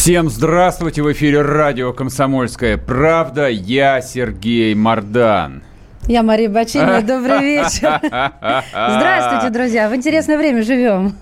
Всем здравствуйте! В эфире радио «Комсомольская правда». Я Сергей Мордан. Я Мария Бачинина. Добрый вечер. Здравствуйте, друзья. В интересное время живем.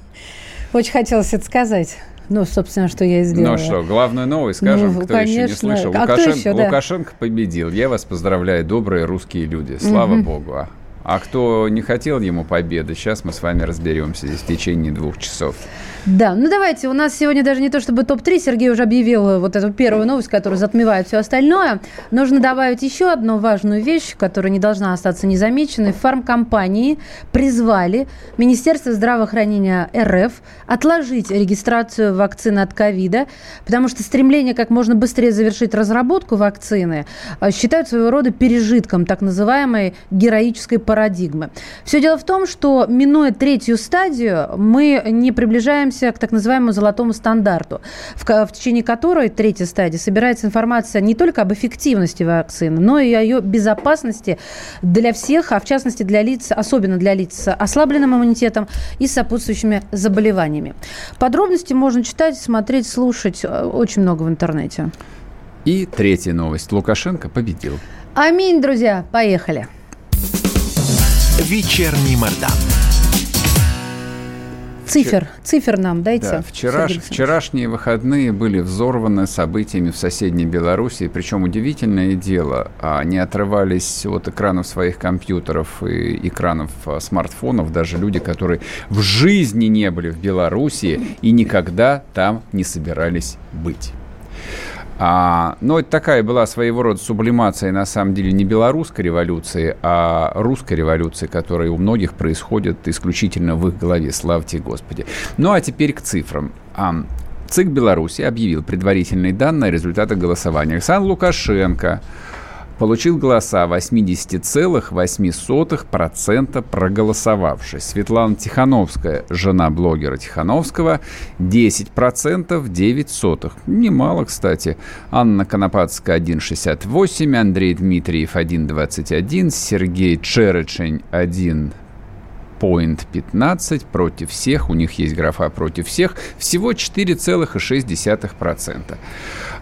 Очень хотелось это сказать. Ну, собственно, что я и сделала. Ну что, главную новость скажем, Ну, кто конечно. еще не слышал. А Лукашен- еще, да? Лукашенко победил. Я вас поздравляю, добрые русские люди. Слава богу. А- кто не хотел ему победы, сейчас мы с вами разберемся здесь в течение двух часов. Да, ну давайте, у нас сегодня даже не то чтобы топ-3, Сергей уже объявил вот эту первую новость, которая затмевает все остальное. Нужно добавить еще одну важную вещь, которая не должна остаться незамеченной. Фармкомпании призвали Министерство здравоохранения РФ отложить регистрацию вакцины от ковида, потому что стремление как можно быстрее завершить разработку вакцины э, считают своего рода пережитком так называемой героической парадигмы. Все дело в том, что минуя третью стадию, мы не приближаемся к так называемому золотому стандарту, в, в течение которой, третья стадия, собирается информация не только об эффективности вакцины, но и о ее безопасности для всех, а в частности для лиц, особенно для лиц с ослабленным иммунитетом и сопутствующими заболеваниями. Подробности можно читать, смотреть, слушать э, очень много в интернете. И третья новость. Лукашенко победил. Аминь, друзья, поехали. Вечерний Мордан. Цифр, цифр нам дайте. Да, вчераш- вчерашние выходные были взорваны событиями в соседней Белоруссии. Причем удивительное дело, они отрывались от экранов своих компьютеров и экранов а, смартфонов даже люди, которые в жизни не были в Белоруссии и никогда там не собирались быть. А, но это такая была своего рода сублимация, на самом деле, не белорусской революции, а русской революции, которая у многих происходит исключительно в их голове. Славьте Господи. Ну, а теперь к цифрам. А, ЦИК Беларуси объявил предварительные данные о голосования. Александр Лукашенко получил голоса 80,8% проголосовавших. Светлана Тихановская, жена блогера Тихановского, 10%, 9 сотых. Немало, кстати. Анна Конопадская 1,68, Андрей Дмитриев 1,21, Сергей Черечень 1 point 15 против всех, у них есть графа против всех, всего 4,6%.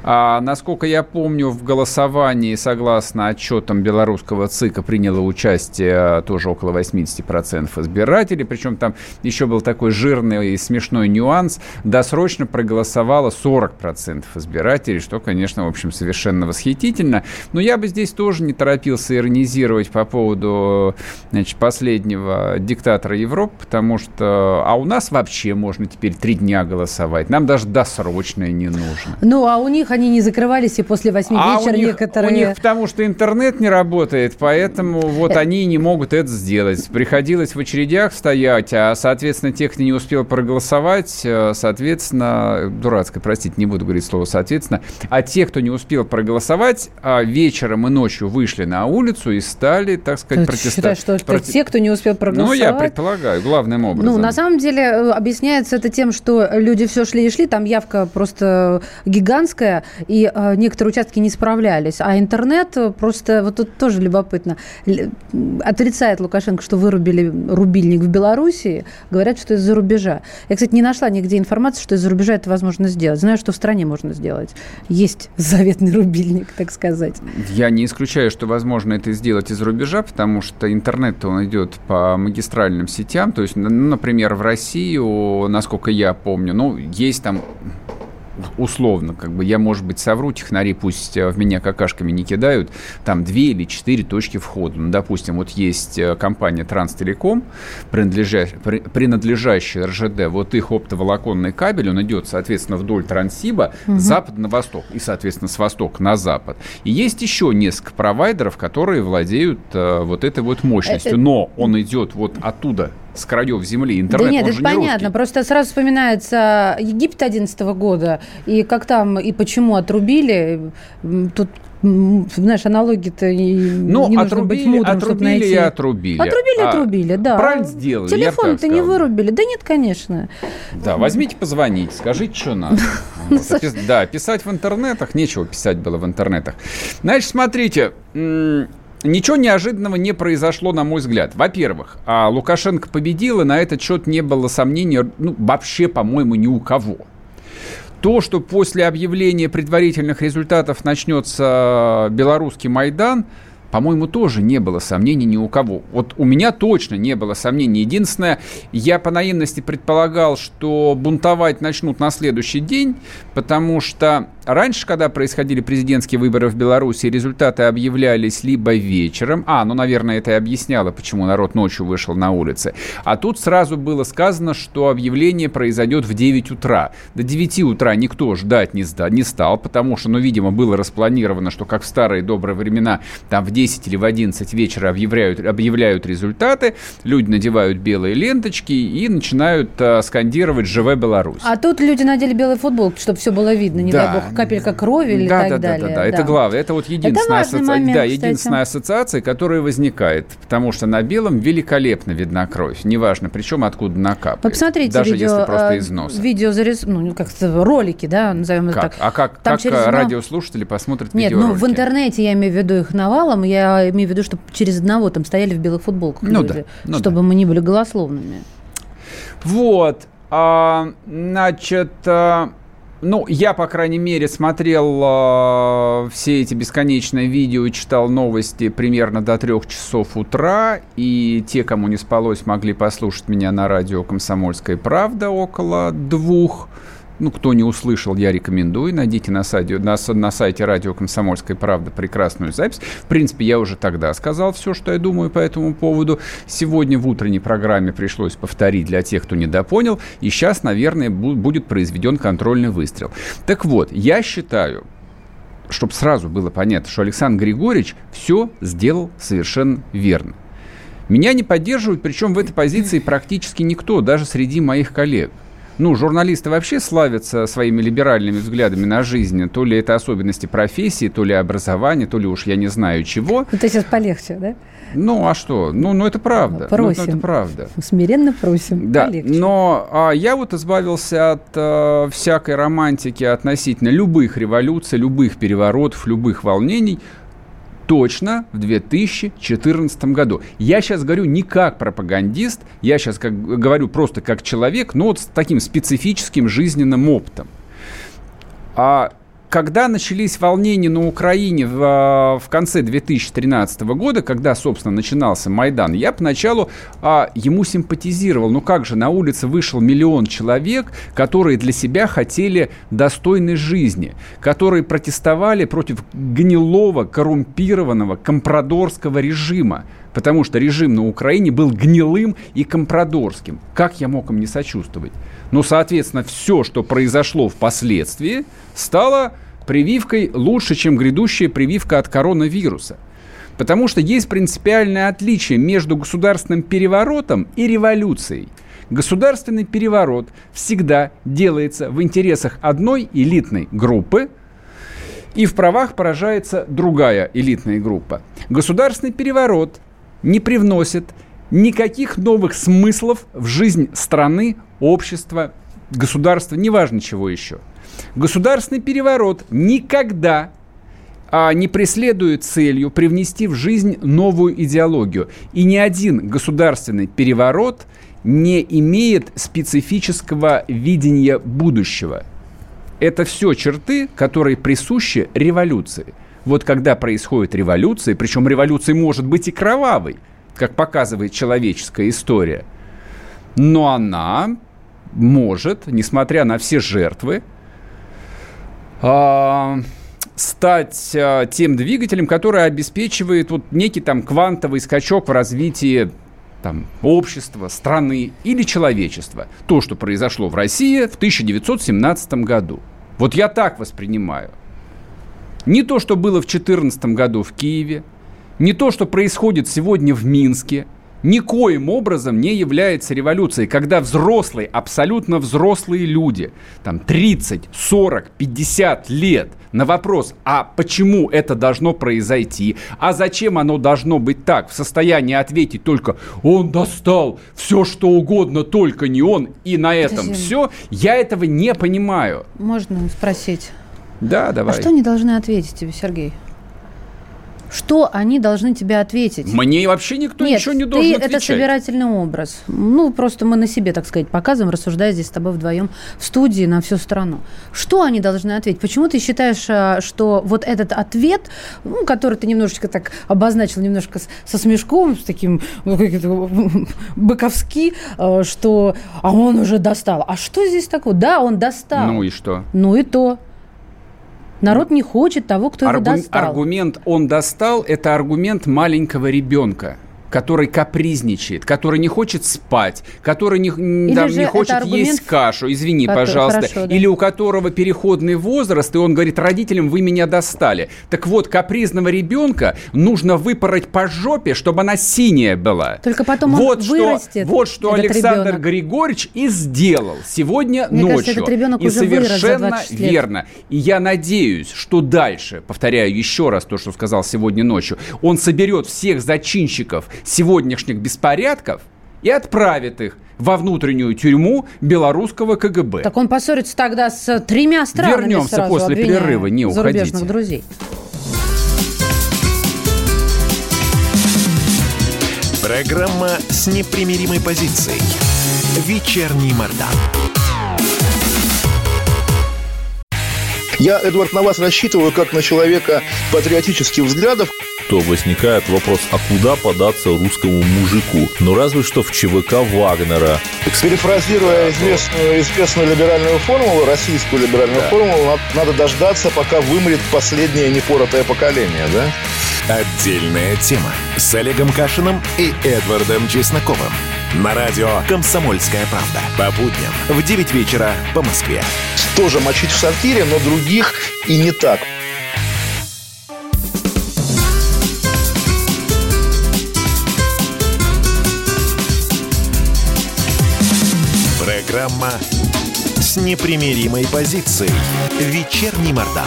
А, насколько я помню, в голосовании, согласно отчетам белорусского ЦИКа, приняло участие тоже около 80% избирателей, причем там еще был такой жирный и смешной нюанс, досрочно проголосовало 40% избирателей, что, конечно, в общем, совершенно восхитительно. Но я бы здесь тоже не торопился иронизировать по поводу значит, последнего диктатора Европы, потому что... А у нас вообще можно теперь три дня голосовать. Нам даже досрочное не нужно. Ну, а у них они не закрывались и после восьми А вечера у них, некоторые... у них потому что интернет не работает, поэтому вот Э. они не могут это сделать. Приходилось в очередях стоять, а, соответственно, те, кто не успел проголосовать, э, соответственно, дурацкое, простите, не буду говорить слово «соответственно», а те, кто не успел проголосовать, а, вечером и ночью вышли на улицу и стали, так сказать, Ты считаешь, что это проте- те, кто не успел Ну, проголосовать? я предполагаю, главным образом. Ну, на самом деле, э, объясняется это тем, что люди все шли и шли, там явка просто гигантская, и э, некоторые участки не справлялись. А интернет э, просто, вот тут тоже любопытно, отрицает Лукашенко, что вырубили рубильник в Белоруссии, говорят, что из-за рубежа. Я, кстати, не нашла нигде информации, что из-за рубежа это возможно сделать. Знаю, что в стране можно сделать. Есть заветный рубильник, так сказать. Я не исключаю, что возможно это сделать из рубежа, потому что интернет он идет по магистральным сетям. То есть, ну, например, в Россию, насколько я помню, ну, есть там условно, как бы я, может быть, совру, технари пусть э, в меня какашками не кидают, там две или четыре точки входа. Ну, допустим, вот есть э, компания Транстелеком, принадлежащая, при- принадлежащая РЖД, вот их оптоволоконный кабель, он идет, соответственно, вдоль Транссиба, с запада на восток, и, соответственно, с востока на запад. И есть еще несколько провайдеров, которые владеют э, вот этой вот мощностью, э, но он идет вот оттуда, с краев земли. Интернет, да нет, это понятно. русский. Просто сразу вспоминается Египет 11 года, и как там, и почему отрубили. Тут знаешь, аналогии-то ну, не отрубили, нужно быть мудрым, отрубили найти. и отрубили. Отрубили, а, отрубили, да. Правильно сделали. Телефон-то не вырубили. Да нет, конечно. Да, возьмите, позвоните, скажите, что надо. Вот. Да, писать в интернетах, нечего писать было в интернетах. Значит, смотрите, Ничего неожиданного не произошло, на мой взгляд. Во-первых, а Лукашенко победил, и на этот счет не было сомнений ну, вообще, по-моему, ни у кого. То, что после объявления предварительных результатов начнется белорусский Майдан, по-моему, тоже не было сомнений ни у кого. Вот у меня точно не было сомнений. Единственное, я по наивности предполагал, что бунтовать начнут на следующий день, потому что раньше, когда происходили президентские выборы в Беларуси, результаты объявлялись либо вечером, а, ну, наверное, это и объясняло, почему народ ночью вышел на улицы, а тут сразу было сказано, что объявление произойдет в 9 утра. До 9 утра никто ждать не, не стал, потому что, ну, видимо, было распланировано, что как в старые добрые времена, там в 10 или в 11 вечера объявляют, объявляют результаты, люди надевают белые ленточки и начинают э, скандировать «Живе Беларусь». А тут люди надели белый футболку, чтобы все было видно, не да. дай бог, капелька крови или да, так да, далее. Да, да, да, это главное. Это вот единственная, это асоци... момент, да, единственная ассоциация, которая возникает, потому что на белом великолепно видна кровь, неважно, причем откуда накапливает. Вы посмотрите даже видео, если просто э, из носа. Видео зарис... ну, как ролики, да, назовем как? это так. А как, Там как через... радиослушатели посмотрят Нет, видеоролики? ну в интернете я имею в виду их навалом, я имею в виду, что через одного там стояли в белых футболках ну, люди, да, ну чтобы да. мы не были голословными. Вот, а, значит, а, ну, я, по крайней мере, смотрел э, все эти бесконечные видео читал новости примерно до трех часов утра. И те, кому не спалось, могли послушать меня на радио «Комсомольская правда» около двух. Ну, кто не услышал, я рекомендую. Найдите на сайте, на, на сайте радио «Комсомольская правда» прекрасную запись. В принципе, я уже тогда сказал все, что я думаю по этому поводу. Сегодня в утренней программе пришлось повторить для тех, кто недопонял. И сейчас, наверное, будет произведен контрольный выстрел. Так вот, я считаю, чтобы сразу было понятно, что Александр Григорьевич все сделал совершенно верно. Меня не поддерживают, причем в этой позиции практически никто, даже среди моих коллег ну, журналисты вообще славятся своими либеральными взглядами на жизнь. То ли это особенности профессии, то ли образования, то ли уж я не знаю чего. Ну, ты сейчас полегче, да? Ну, а что? Ну, ну это правда. Просим. Ну, это правда. Смиренно просим. Да, полегче. но а, я вот избавился от а, всякой романтики относительно любых революций, любых переворотов, любых волнений точно в 2014 году. Я сейчас говорю не как пропагандист, я сейчас как, говорю просто как человек, но вот с таким специфическим жизненным опытом. А когда начались волнения на Украине в, а, в конце 2013 года, когда, собственно, начинался Майдан, я поначалу а, ему симпатизировал. Ну как же, на улице вышел миллион человек, которые для себя хотели достойной жизни, которые протестовали против гнилого, коррумпированного, компрадорского режима потому что режим на Украине был гнилым и компрадорским. Как я мог им не сочувствовать? Ну, соответственно, все, что произошло впоследствии, стало прививкой лучше, чем грядущая прививка от коронавируса. Потому что есть принципиальное отличие между государственным переворотом и революцией. Государственный переворот всегда делается в интересах одной элитной группы, и в правах поражается другая элитная группа. Государственный переворот не привносит никаких новых смыслов в жизнь страны, общества, государства, неважно чего еще. Государственный переворот никогда а, не преследует целью привнести в жизнь новую идеологию. И ни один государственный переворот не имеет специфического видения будущего. Это все черты, которые присущи революции – вот когда происходит революция, причем революция может быть и кровавой, как показывает человеческая история, но она может, несмотря на все жертвы, э, стать э, тем двигателем, который обеспечивает вот некий там квантовый скачок в развитии там, общества, страны или человечества. То, что произошло в России в 1917 году. Вот я так воспринимаю – не то, что было в 2014 году в Киеве, не то, что происходит сегодня в Минске, никоим образом не является революцией, когда взрослые, абсолютно взрослые люди, там 30, 40, 50 лет, на вопрос, а почему это должно произойти, а зачем оно должно быть так, в состоянии ответить только «он достал все, что угодно, только не он», и на этом Подожди. все, я этого не понимаю. Можно спросить? Да, давай. А что они должны ответить тебе, Сергей? Что они должны тебе ответить? Мне вообще никто Нет, ничего не должен ты, отвечать. это собирательный образ. Ну, просто мы на себе, так сказать, показываем, рассуждая здесь с тобой вдвоем в студии на всю страну. Что они должны ответить? Почему ты считаешь, а, что вот этот ответ, ну, который ты немножечко так обозначил, немножко со смешком, с таким ну, быковски, а, что а он уже достал. А что здесь такое? Да, он достал. Ну и что? Ну и то. Народ не хочет того, кто Аргу... его достал. Аргумент «он достал» – это аргумент маленького ребенка который капризничает, который не хочет спать, который не, там, не хочет аргумент... есть кашу, извини, который... пожалуйста, Хорошо, да. или у которого переходный возраст, и он говорит родителям, вы меня достали. Так вот, капризного ребенка нужно выпороть по жопе, чтобы она синяя была. Только потом вот он что, вырастет. Вот что Александр ребенок. Григорьевич и сделал сегодня Мне ночью. Кажется, этот ребенок и уже совершенно верно. И я надеюсь, что дальше, повторяю еще раз то, что сказал сегодня ночью, он соберет всех зачинщиков сегодняшних беспорядков и отправит их во внутреннюю тюрьму белорусского КГБ. Так он поссорится тогда с тремя странами Вернемся сразу, после перерыва, не уходите. друзей. Программа с непримиримой позицией. Вечерний Мордан. Я, Эдвард, на вас рассчитываю как на человека патриотических взглядов то возникает вопрос, а куда податься русскому мужику? Ну, разве что в ЧВК Вагнера. Перефразируя известную, известную либеральную формулу, российскую либеральную да. формулу, надо дождаться, пока вымрет последнее непоротое поколение, да? Отдельная тема с Олегом Кашиным и Эдвардом Чесноковым. На радио «Комсомольская правда». По будням в 9 вечера по Москве. Тоже мочить в сортире, но других и не так. Программа с непримиримой позицией. Вечерний Мордан.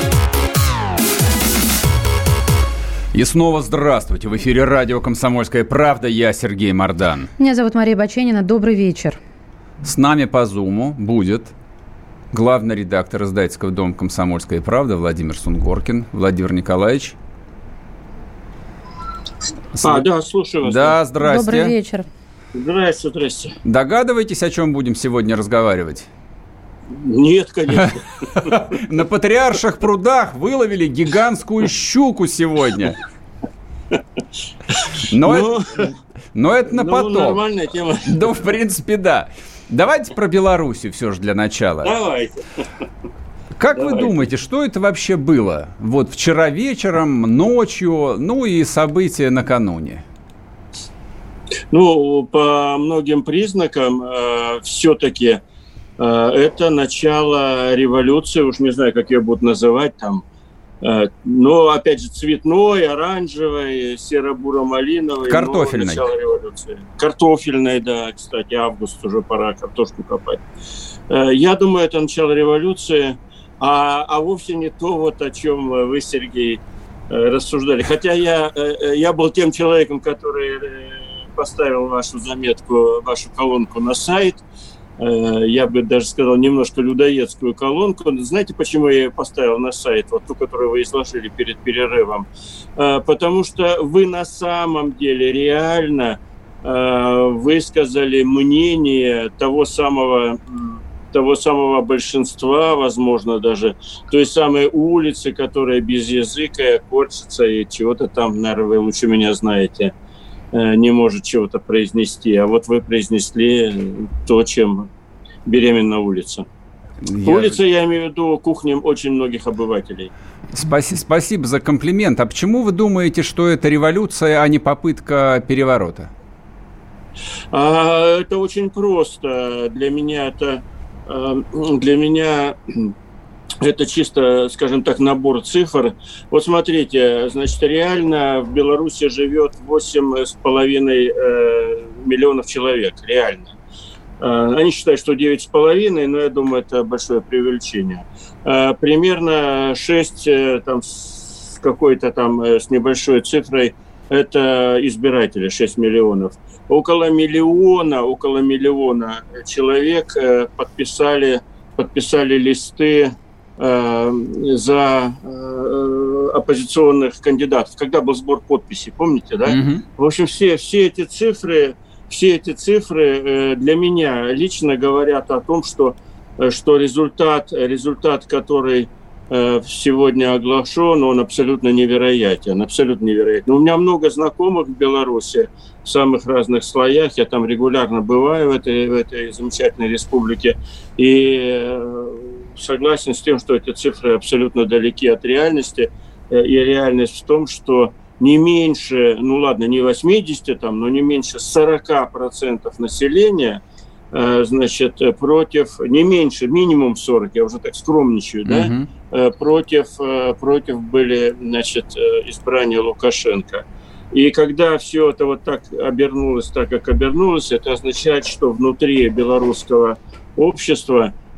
И снова здравствуйте. В эфире радио «Комсомольская правда». Я Сергей Мордан. Меня зовут Мария Баченина. Добрый вечер. С нами по Зуму будет главный редактор издательского дома «Комсомольская правда» Владимир Сунгоркин. Владимир Николаевич. А, да, слушаю вас. Да, здрасте. Добрый вечер. Здрасте, здрасте. Догадываетесь, о чем будем сегодня разговаривать? Нет, конечно. На патриарших прудах выловили гигантскую щуку сегодня. Но, ну, это, но это на ну, потом. Нормальная тема. Ну, в принципе, да. Давайте про Белоруссию все же для начала. Давайте. Как Давайте. вы думаете, что это вообще было? Вот вчера вечером, ночью, ну и события накануне. Ну, по многим признакам э, все-таки э, это начало революции, уж не знаю, как ее будут называть там, э, но, опять же, цветной, оранжевой, серо-буро-малиновой. Картофельной. Начало революции. Картофельной, да, кстати, август уже пора картошку копать. Э, я думаю, это начало революции, а, а вовсе не то, вот о чем вы, Сергей, э, рассуждали. Хотя я, э, я был тем человеком, который поставил вашу заметку, вашу колонку на сайт. Э, я бы даже сказал, немножко людоедскую колонку. Знаете, почему я ее поставил на сайт, вот ту, которую вы изложили перед перерывом? Э, потому что вы на самом деле реально э, высказали мнение того самого того самого большинства, возможно, даже той самой улицы, которая без языка корчится и чего-то там, наверное, вы лучше меня знаете. Э, не может чего-то произнести, а вот вы произнесли то, чем беременна улица. Я... Улица, я имею в виду кухням очень многих обывателей. Спаси, спасибо за комплимент. А почему вы думаете, что это революция, а не попытка переворота? А, это очень просто. Для меня это... Э, для меня это чисто, скажем так, набор цифр. Вот смотрите, значит, реально в Беларуси живет 8,5 э, миллионов человек, реально. Э, они считают, что 9,5, но я думаю, это большое преувеличение. Э, примерно 6 там, с какой-то там, с небольшой цифрой, это избиратели, 6 миллионов. Около миллиона, около миллиона человек подписали, подписали листы за э, оппозиционных кандидатов, когда был сбор подписей, помните, да? Угу. В общем, все, все эти цифры, все эти цифры э, для меня лично говорят о том, что, что результат, результат, который сегодня оглашен, он абсолютно невероятен, абсолютно невероятен. У меня много знакомых в Беларуси в самых разных слоях, я там регулярно бываю в этой, в этой замечательной республике, и согласен с тем, что эти цифры абсолютно далеки от реальности. Э, и реальность в том, что не меньше, ну ладно, не 80 там, но не меньше 40% населения, э, значит, против, не меньше, минимум 40, я уже так скромничаю, да, угу. против, против были, значит, избрания Лукашенко. И когда все это вот так обернулось, так как обернулось, это означает, что внутри белорусского общества Э,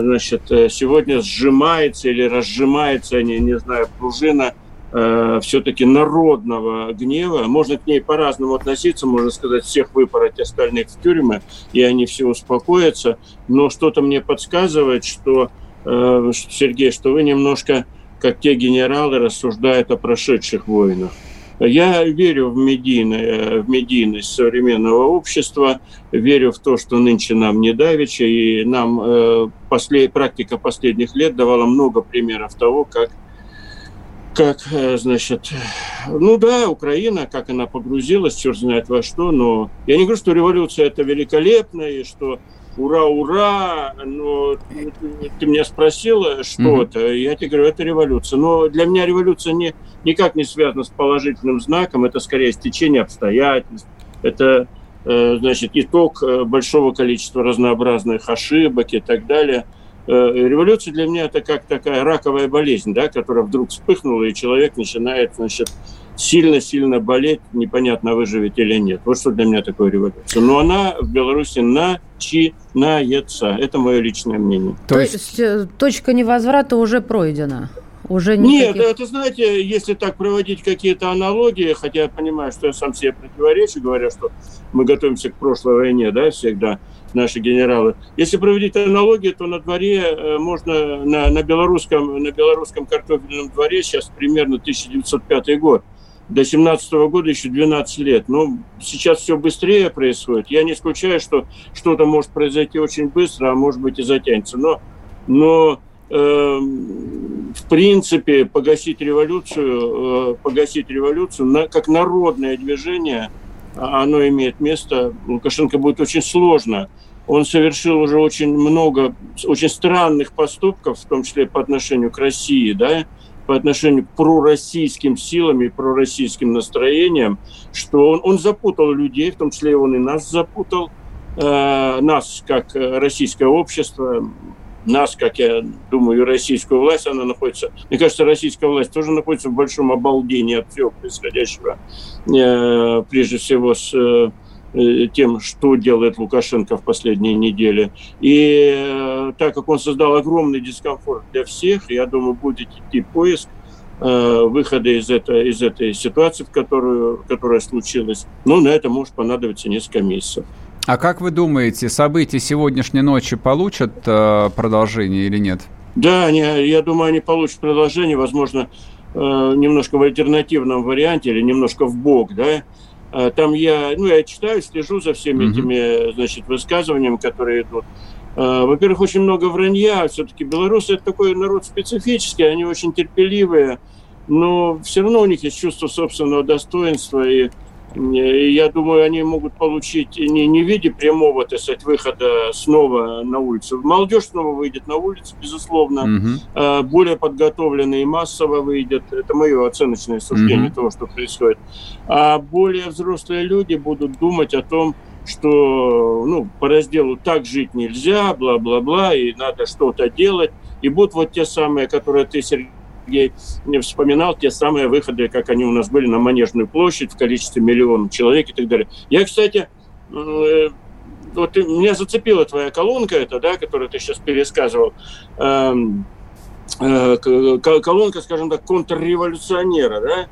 значит, э, сегодня сжимается или разжимается, не, не знаю, пружина э, все-таки народного гнева. Можно к ней по-разному относиться, можно сказать, всех выпороть, остальных в тюрьмы, и они все успокоятся. Но что-то мне подсказывает, что, э, Сергей, что вы немножко, как те генералы, рассуждают о прошедших войнах. Я верю в, медийное, в медийность современного общества, верю в то, что нынче нам не давеча, и нам э, после, практика последних лет давала много примеров того, как как, э, значит, ну да, Украина, как она погрузилась, черт знает во что, но я не говорю, что революция это великолепно, и что ура, ура, но ты меня спросила, что mm-hmm. это, я тебе говорю, это революция. Но для меня революция не, никак не связана с положительным знаком, это скорее стечение обстоятельств, это, э, значит, итог э, большого количества разнообразных ошибок и так далее. Э, революция для меня это как такая раковая болезнь, да, которая вдруг вспыхнула, и человек начинает, значит, сильно-сильно болеть, непонятно, выживет или нет. Вот что для меня такое революция. Но она в Беларуси начинается. Это мое личное мнение. То есть э, точка невозврата уже пройдена? Уже никаких... Нет, это, знаете, если так проводить какие-то аналогии, хотя я понимаю, что я сам себе противоречу, говоря, что мы готовимся к прошлой войне, да, всегда наши генералы. Если проводить аналогии, то на дворе э, можно, на, на, белорусском, на белорусском картофельном дворе сейчас примерно 1905 год – до 17 года еще 12 лет. Но ну, сейчас все быстрее происходит. Я не исключаю, что что-то может произойти очень быстро, а может быть и затянется. Но, но э, в принципе погасить революцию, э, погасить революцию на, как народное движение, а оно имеет место. Лукашенко будет очень сложно. Он совершил уже очень много очень странных поступков, в том числе по отношению к России, да, по отношению к пророссийским силам и пророссийским настроениям, что он, он запутал людей, в том числе он и нас запутал, э, нас как российское общество, нас, как я думаю, и российскую власть, она находится, мне кажется, российская власть тоже находится в большом обалдении от всего происходящего, э, прежде всего с э, тем, что делает Лукашенко в последние недели. И э, так как он создал огромный дискомфорт для всех, я думаю, будет идти поиск э, выхода из, это, из этой ситуации, в которую, которая случилась. Но на это может понадобиться несколько месяцев. А как вы думаете, события сегодняшней ночи получат э, продолжение или нет? Да, они, я думаю, они получат продолжение, возможно, э, немножко в альтернативном варианте или немножко в бок, да, там я, ну, я читаю, слежу за всеми mm-hmm. этими, значит, высказываниями, которые идут. А, во-первых, очень много вранья. Все-таки белорусы это такой народ специфический, они очень терпеливые, но все равно у них есть чувство собственного достоинства и я думаю, они могут получить не, не в виде прямого, так сказать, выхода снова на улицу. Молодежь снова выйдет на улицу, безусловно. Угу. Более подготовленные массово выйдет. Это мое оценочное суждение угу. того, что происходит. А более взрослые люди будут думать о том, что ну, по разделу так жить нельзя, бла-бла-бла, и надо что-то делать. и будут вот те самые, которые ты, Сергей, не вспоминал, те самые выходы, как они у нас были на Манежную площадь в количестве миллионов человек и так далее. Я, кстати, э, вот меня зацепила твоя колонка эта, да, которую ты сейчас пересказывал. Эм, э, колонка, скажем так, контрреволюционера, да,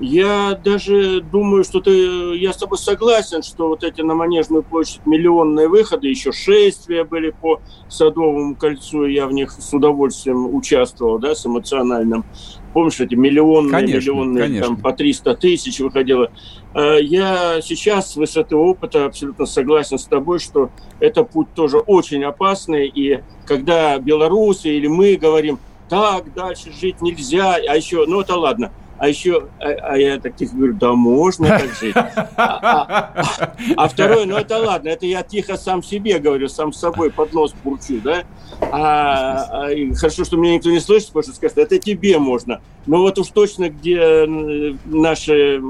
я даже думаю, что ты, я с тобой согласен, что вот эти на Манежную площадь миллионные выходы, еще шествия были по Садовому кольцу, я в них с удовольствием участвовал, да, с эмоциональным. Помнишь, эти миллионные, конечно, миллионные, конечно. там по 300 тысяч выходило. А, я сейчас с высоты опыта абсолютно согласен с тобой, что это путь тоже очень опасный, и когда белорусы или мы говорим, так дальше жить нельзя, а еще, ну это ладно, а еще, а, а я так тихо говорю, да можно так жить. А, а, а второе, ну это ладно, это я тихо сам себе говорю, сам с собой под нос бурчу, да. А, а, хорошо, что меня никто не слышит, потому что скажет, это тебе можно. Но вот уж точно, где наши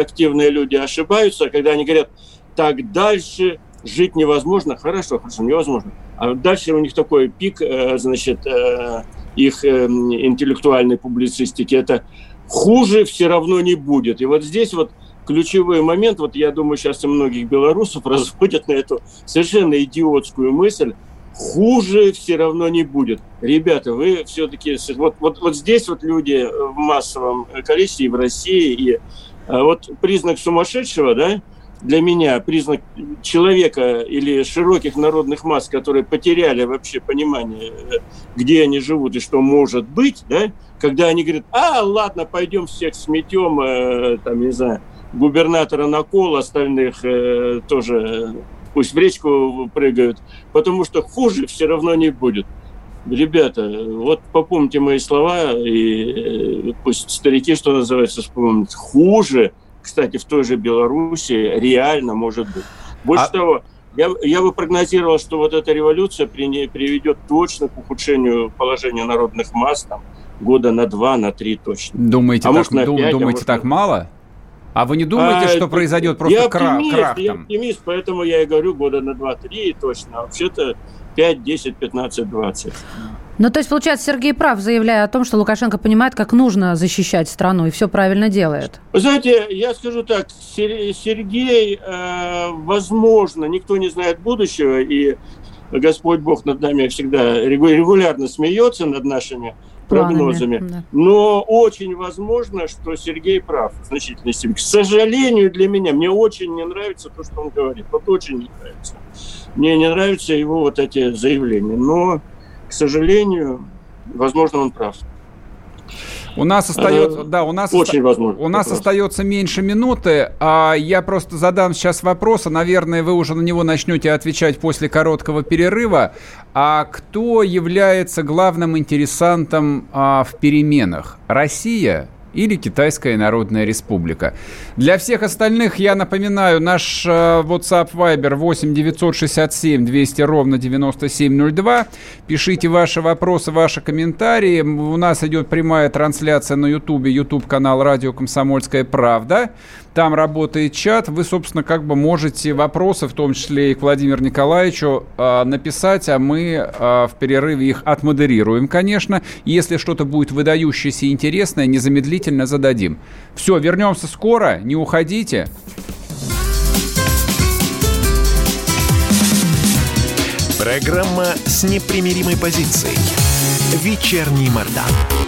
активные люди ошибаются, когда они говорят, так дальше жить невозможно, хорошо, хорошо, невозможно. А дальше у них такой пик, э, значит, э, их эм, интеллектуальной публицистики, это хуже все равно не будет. И вот здесь вот ключевой момент, вот я думаю, сейчас и многих белорусов разводят на эту совершенно идиотскую мысль, хуже все равно не будет. Ребята, вы все-таки... Вот, вот, вот здесь вот люди в массовом количестве и в России, и э, вот признак сумасшедшего, да, для меня признак человека или широких народных масс, которые потеряли вообще понимание, э, где они живут и что может быть, да, когда они говорят, а, ладно, пойдем всех сметем, э, там, не знаю, губернатора на кол, остальных э, тоже пусть в речку прыгают, потому что хуже все равно не будет. Ребята, вот попомните мои слова, и пусть старики, что называется, вспомнят. Хуже – кстати, в той же Беларуси реально может быть. Больше а... того, я, я бы прогнозировал, что вот эта революция при, приведет точно к ухудшению положения народных масс там, года на два, на три точно. Думаете, а так, может, дум, 5, думаете а может, так мало? А вы не думаете, а, что произойдет просто я крах, оптимист, крах Я оптимист, поэтому я и говорю года на два-три точно. А вообще-то 5, 10, 15, 20. Ну, то есть, получается, Сергей прав, заявляя о том, что Лукашенко понимает, как нужно защищать страну и все правильно делает. Вы знаете, я скажу так, Сергей, э, возможно, никто не знает будущего, и Господь Бог над нами всегда регулярно смеется над нашими прогнозами. да. Но очень возможно, что Сергей прав в значительной степени. К сожалению, для меня, мне очень не нравится то, что он говорит. Вот очень не нравится. Мне не нравятся его вот эти заявления. Но к сожалению, возможно, он прав. У нас остается, да, у нас очень оста... возможно. У нас вопрос. остается меньше минуты, а я просто задам сейчас вопрос, а, наверное, вы уже на него начнете отвечать после короткого перерыва. А кто является главным интересантом а, в переменах? Россия или Китайская Народная Республика. Для всех остальных я напоминаю, наш э, WhatsApp Viber 8 967 200 ровно 9702. Пишите ваши вопросы, ваши комментарии. У нас идет прямая трансляция на YouTube, YouTube канал Радио Комсомольская Правда. Там работает чат. Вы, собственно, как бы можете вопросы, в том числе и к Владимиру Николаевичу, э, написать, а мы э, в перерыве их отмодерируем, конечно. Если что-то будет выдающееся и интересное, незамедлительно зададим. Все, вернемся скоро, не уходите. Программа с непримиримой позицией. Вечерний Мордан.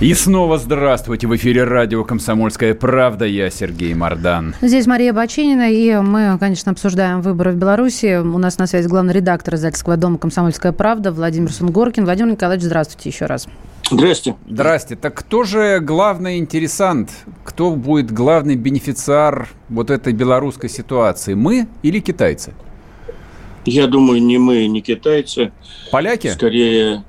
И снова здравствуйте. В эфире радио «Комсомольская правда». Я Сергей Мордан. Здесь Мария Бачинина, и мы, конечно, обсуждаем выборы в Беларуси. У нас на связи главный редактор издательского дома «Комсомольская правда» Владимир Сунгоркин. Владимир Николаевич, здравствуйте еще раз. Здрасте. Здрасте. Так кто же главный интересант? Кто будет главный бенефициар вот этой белорусской ситуации? Мы или китайцы? Я думаю, не мы, не китайцы. Поляки? Скорее,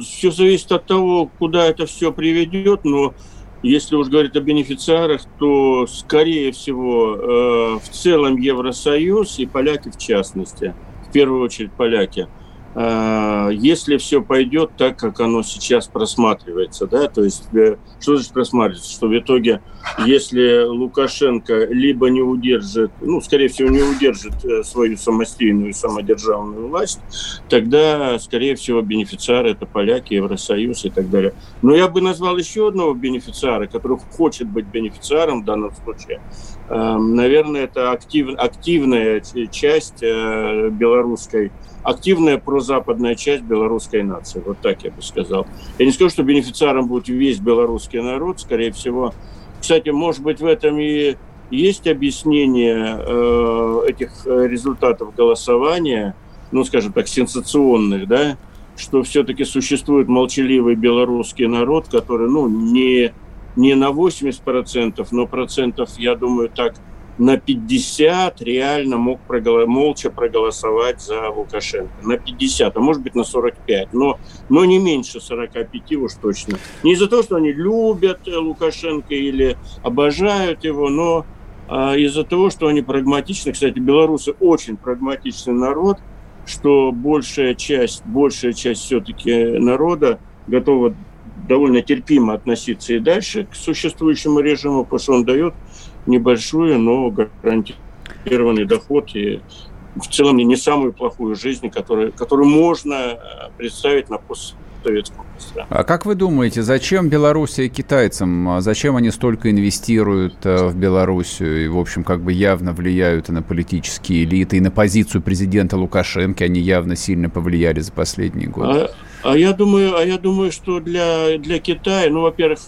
все зависит от того, куда это все приведет, но если уж говорить о бенефициарах, то, скорее всего, э, в целом Евросоюз и поляки в частности, в первую очередь поляки – если все пойдет так, как оно сейчас просматривается, да, то есть э, что значит просматривается, что в итоге, если Лукашенко либо не удержит, ну, скорее всего, не удержит э, свою самостийную самодержавную власть, тогда, скорее всего, бенефициары это поляки, Евросоюз и так далее. Но я бы назвал еще одного бенефициара, который хочет быть бенефициаром в данном случае. Эм, наверное, это актив, активная часть э, белорусской активная прозападная часть белорусской нации. Вот так я бы сказал. Я не скажу, что бенефициаром будет весь белорусский народ, скорее всего. Кстати, может быть, в этом и есть объяснение э, этих результатов голосования, ну, скажем так, сенсационных, да, что все-таки существует молчаливый белорусский народ, который, ну, не, не на 80%, но процентов, я думаю, так на 50 реально мог проголо... молча проголосовать за Лукашенко. На 50, а может быть на 45, но, но не меньше 45 уж точно. Не из-за того, что они любят Лукашенко или обожают его, но а, из-за того, что они прагматичны. Кстати, белорусы очень прагматичный народ, что большая часть, большая часть все-таки народа готова довольно терпимо относиться и дальше к существующему режиму, потому что он дает небольшую, но гарантированный доход и в целом не самую плохую жизнь, которую, которую можно э, представить на постсоветском пространстве. А как вы думаете, зачем Белоруссия китайцам? А зачем они столько инвестируют э, в Белоруссию и, в общем, как бы явно влияют и на политические элиты, и на позицию президента Лукашенко они явно сильно повлияли за последние годы? А, а я думаю, а я думаю, что для, для Китая, ну, во-первых,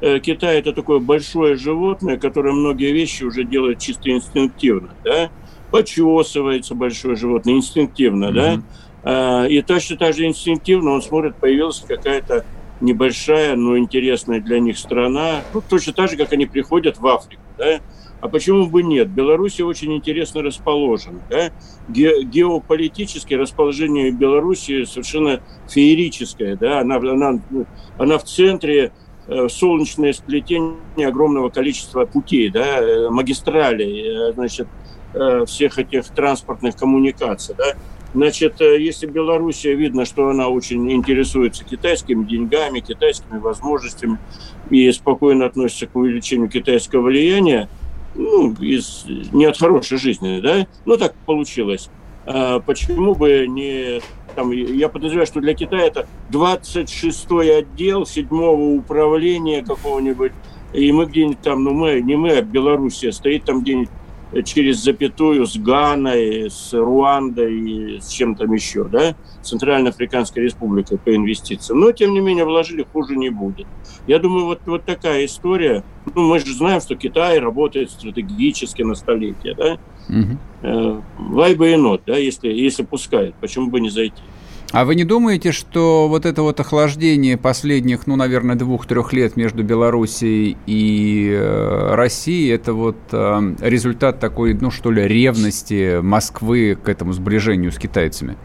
Китай это такое большое животное, которое многие вещи уже делает чисто инстинктивно, да, почесывается большое животное инстинктивно, mm-hmm. да, а, и точно так же инстинктивно он смотрит, появилась какая-то небольшая, но интересная для них страна, ну, точно так же, как они приходят в Африку, да, а почему бы нет? Беларусь очень интересно расположена. Да? Ге- геополитически расположение Беларуси совершенно феерическое. Да? Она, она, она в центре Э, солнечное сплетение огромного количества путей, да, э, магистралей, э, значит, всех этих транспортных коммуникаций, да. Значит, если Белоруссия видно, что она очень интересуется китайскими деньгами, китайскими возможностями и спокойно относится к увеличению китайского влияния, ну, из, не от хорошей жизни, да, ну, так получилось. А почему бы не там, я подозреваю, что для Китая это 26-й отдел 7-го управления какого-нибудь, и мы где-нибудь там, ну мы, не мы, а Белоруссия стоит там где-нибудь через запятую с Ганой, с Руандой и с чем там еще, да, Центральноафриканской республикой по инвестициям. Но, тем не менее, вложили, хуже не будет. Я думаю, вот, вот такая история. Ну, мы же знаем, что Китай работает стратегически на столетие, да. Угу. Why бы и not, да, если, если пускают, почему бы не зайти? А вы не думаете, что вот это вот охлаждение последних, ну, наверное, двух-трех лет между Белоруссией и э, Россией, это вот э, результат такой, ну, что ли, ревности Москвы к этому сближению с китайцами?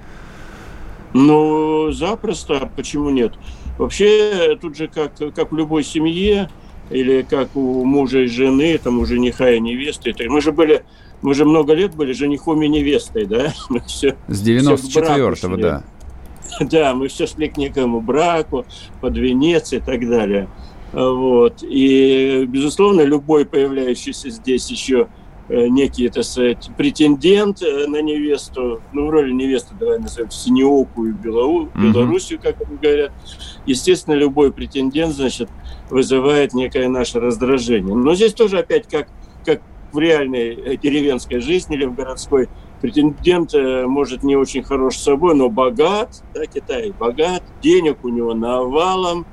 Ну, запросто, почему нет? Вообще, тут же как, как в любой семье, или как у мужа и жены, там у жениха и невесты. Мы же были, мы же много лет были женихом и невестой, да? Мы все, С 94-го, да. Да, мы все шли к некому браку, под венец и так далее. Вот. И, безусловно, любой появляющийся здесь еще э, некий, так сказать, претендент э, на невесту, ну, в роли невесты, давай назовем, синеокую Белору, mm-hmm. Белоруссию, как говорят. Естественно, любой претендент, значит, вызывает некое наше раздражение. Но здесь тоже опять, как, как в реальной э, деревенской жизни или в городской, претендент может не очень хорош собой, но богат, да, Китай богат, денег у него навалом,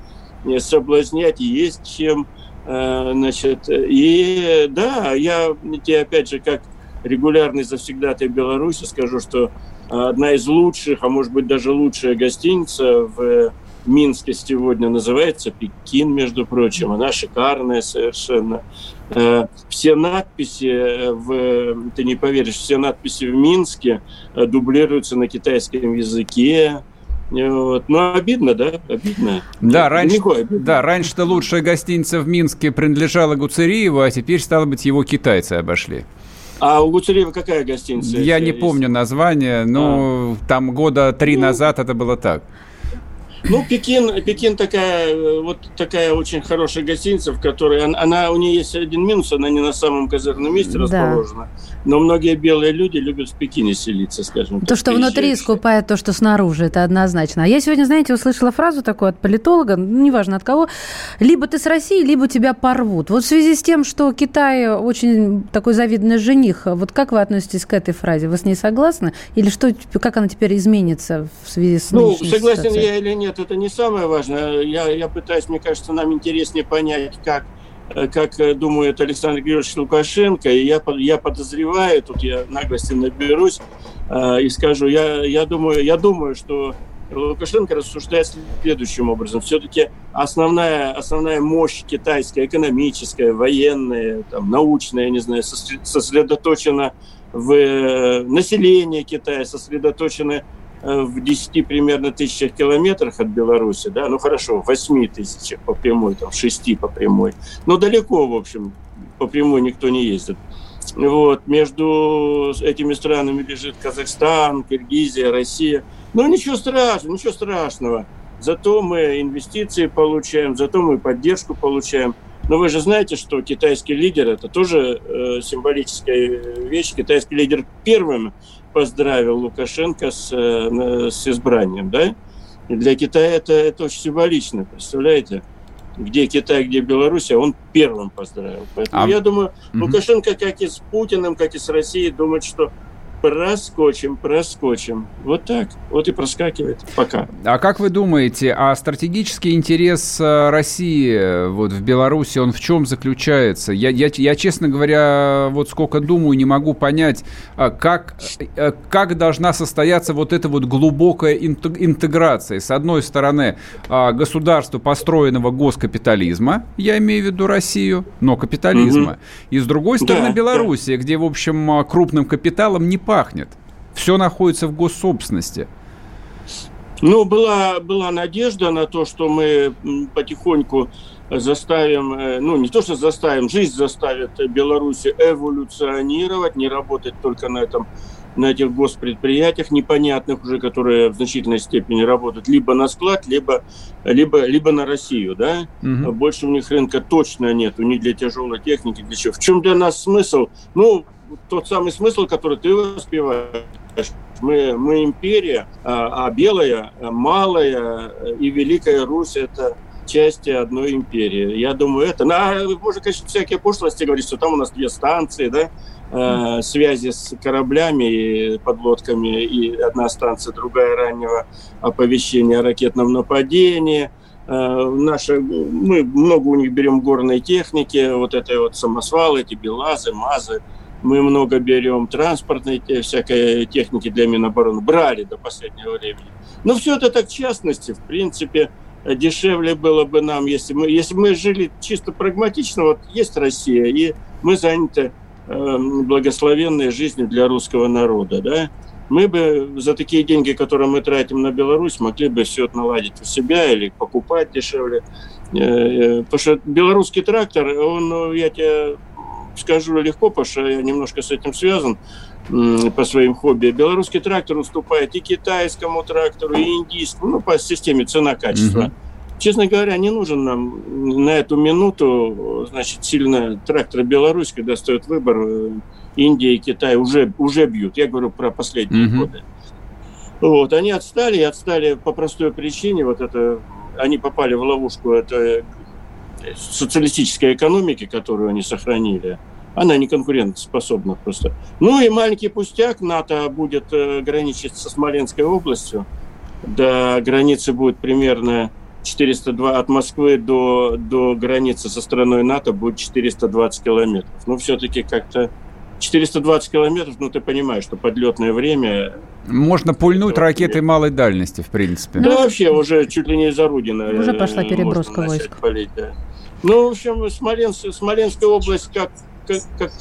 соблазнять есть чем, значит, и да, я тебе опять же как регулярный завсегдатый Беларуси скажу, что одна из лучших, а может быть даже лучшая гостиница в Минске сегодня называется Пекин, между прочим. Она шикарная совершенно. Э, все надписи, э, в, ты не поверишь, все надписи в Минске э, дублируются на китайском языке. Вот. Ну, обидно, да? Обидно. Да, раньше, да, раньше-то лучшая гостиница в Минске принадлежала Гуцериеву, а теперь, стало быть, его китайцы обошли. А у Гуцериева какая гостиница? Я не есть? помню название, но а. там года три ну, назад это было так. Ну, Пекин, Пекин такая, вот такая очень хорошая гостиница, в которой она, она у нее есть один минус, она не на самом козырном месте да. расположена. Но многие белые люди любят в Пекине селиться, скажем То, так, что внутри скупает то, что снаружи, это однозначно. А я сегодня, знаете, услышала фразу такую от политолога, ну, неважно от кого, либо ты с Россией, либо тебя порвут. Вот в связи с тем, что Китай очень такой завидный жених, вот как вы относитесь к этой фразе? Вы с ней согласны? Или что, как она теперь изменится в связи с Ну, согласен ситуацией? я или нет, это не самое важное. Я, я пытаюсь, мне кажется, нам интереснее понять, как как э, думает Александр Григорьевич Лукашенко, и я, я подозреваю, тут я наглости наберусь э, и скажу, я, я, думаю, я думаю, что Лукашенко рассуждает следующим образом. Все-таки основная, основная мощь китайская, экономическая, военная, там, научная, я не знаю, сосредоточена в э, населении Китая, сосредоточена Э, в 10 примерно тысячах километрах от Беларуси, да, ну хорошо, в 8 тысячах по прямой, там, 6 по прямой, но далеко, в общем, по прямой никто не ездит. Вот, между этими странами лежит Казахстан, Киргизия, Россия. Ну, ничего страшного, ничего страшного. Зато мы инвестиции получаем, зато мы поддержку получаем. Но вы же знаете, что китайский лидер – это тоже э, символическая вещь. Китайский лидер первым поздравил Лукашенко с, э, с избранием, да? И для Китая это, это очень символично, представляете? Где Китай, где Беларусь, а он первым поздравил. Поэтому а... я думаю, Лукашенко, как и с Путиным, как и с Россией, думает, что проскочим, проскочим. Вот так. Вот и проскакивает. Пока. А как вы думаете, а стратегический интерес э, России э, вот в Беларуси, он в чем заключается? Я, я, я, честно говоря, вот сколько думаю, не могу понять, а как, э, как должна состояться вот эта вот глубокая интеграция. С одной стороны, а, государство построенного госкапитализма, я имею в виду Россию, но капитализма. Угу. И с другой стороны, да, Белоруссия, да. где, в общем, крупным капиталом не пахнет. Все находится в госсобственности. Ну, была, была надежда на то, что мы потихоньку заставим, э, ну, не то, что заставим, жизнь заставит Беларусь эволюционировать, не работать только на этом на этих госпредприятиях непонятных уже, которые в значительной степени работают либо на склад, либо, либо, либо на Россию, да? Угу. Больше у них рынка точно нет, у них для тяжелой техники, для чего. В чем для нас смысл? Ну, тот самый смысл, который ты воспеваешь. Мы, мы империя, а, а белая, малая и Великая Русь – это части одной империи. Я думаю, это... На, можно, конечно, всякие пошлости говорить, что там у нас две станции, да, э, связи с кораблями и подлодками, и одна станция, другая раннего оповещения о ракетном нападении. Э, наши, мы много у них берем горной техники, вот это вот самосвалы, эти белазы, мазы, мы много берем транспортной всякой техники для Минобороны. Брали до последнего времени. Но все это так в частности. В принципе, дешевле было бы нам, если мы, если мы жили чисто прагматично. Вот есть Россия, и мы заняты э, благословенной жизнью для русского народа. Да? Мы бы за такие деньги, которые мы тратим на Беларусь, могли бы все это наладить у себя или покупать дешевле. Э, э, потому что белорусский трактор, он, я тебе скажу легко, потому что я немножко с этим связан по своим хобби. Белорусский трактор уступает и китайскому трактору, и индийскому, ну, по системе цена-качество. Угу. Честно говоря, не нужен нам на эту минуту, значит, сильно трактор Беларусь, когда стоит выбор, э, Индия и Китай уже, уже бьют. Я говорю про последние угу. годы. Вот, они отстали, и отстали по простой причине, вот это, они попали в ловушку, это социалистической экономики, которую они сохранили, Она не конкурентоспособна просто. Ну и маленький пустяк. НАТО будет э, граничить со Смоленской областью. До границы будет примерно 402 от Москвы до, до границы со страной НАТО будет 420 километров. Ну, все-таки как-то 420 километров, ну, ты понимаешь, что подлетное время... Можно пульнуть ракеты малой дальности, в принципе. Да, ну, вообще, уже чуть ли не из Орудина. Уже пошла переброска войск. Полить, да. Ну, в общем, Смоленск, Смоленская область как, как, как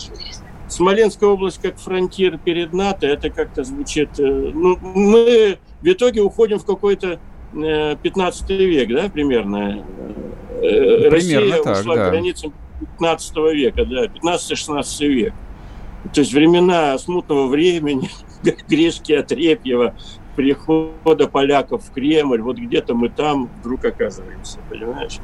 Смоленская область как фронтир перед НАТО, это как-то звучит... Э, ну, мы в итоге уходим в какой-то 15 э, век, да, примерно. Э, примерно Россия так, ушла да. к границам 15 века, да, 15-16 век. То есть времена смутного времени, Грешки Отрепьева, прихода поляков в Кремль, вот где-то мы там вдруг оказываемся, понимаешь?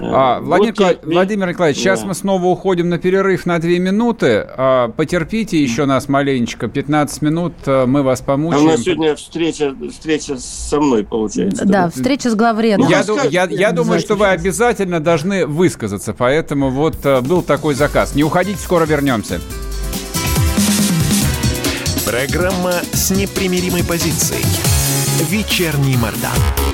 А, Владимир, вот Николаевич, Владимир Николаевич, да. сейчас мы снова уходим на перерыв на 2 минуты. А, потерпите еще нас маленечко, 15 минут, а, мы вас помучаем. А у нас сегодня встреча, встреча со мной, получается. Да, да? встреча с главредом. Я, ну, я, я думаю, что вы обязательно должны высказаться, поэтому вот а, был такой заказ. Не уходите, скоро вернемся. Программа с непримиримой позицией. Вечерний Мордан.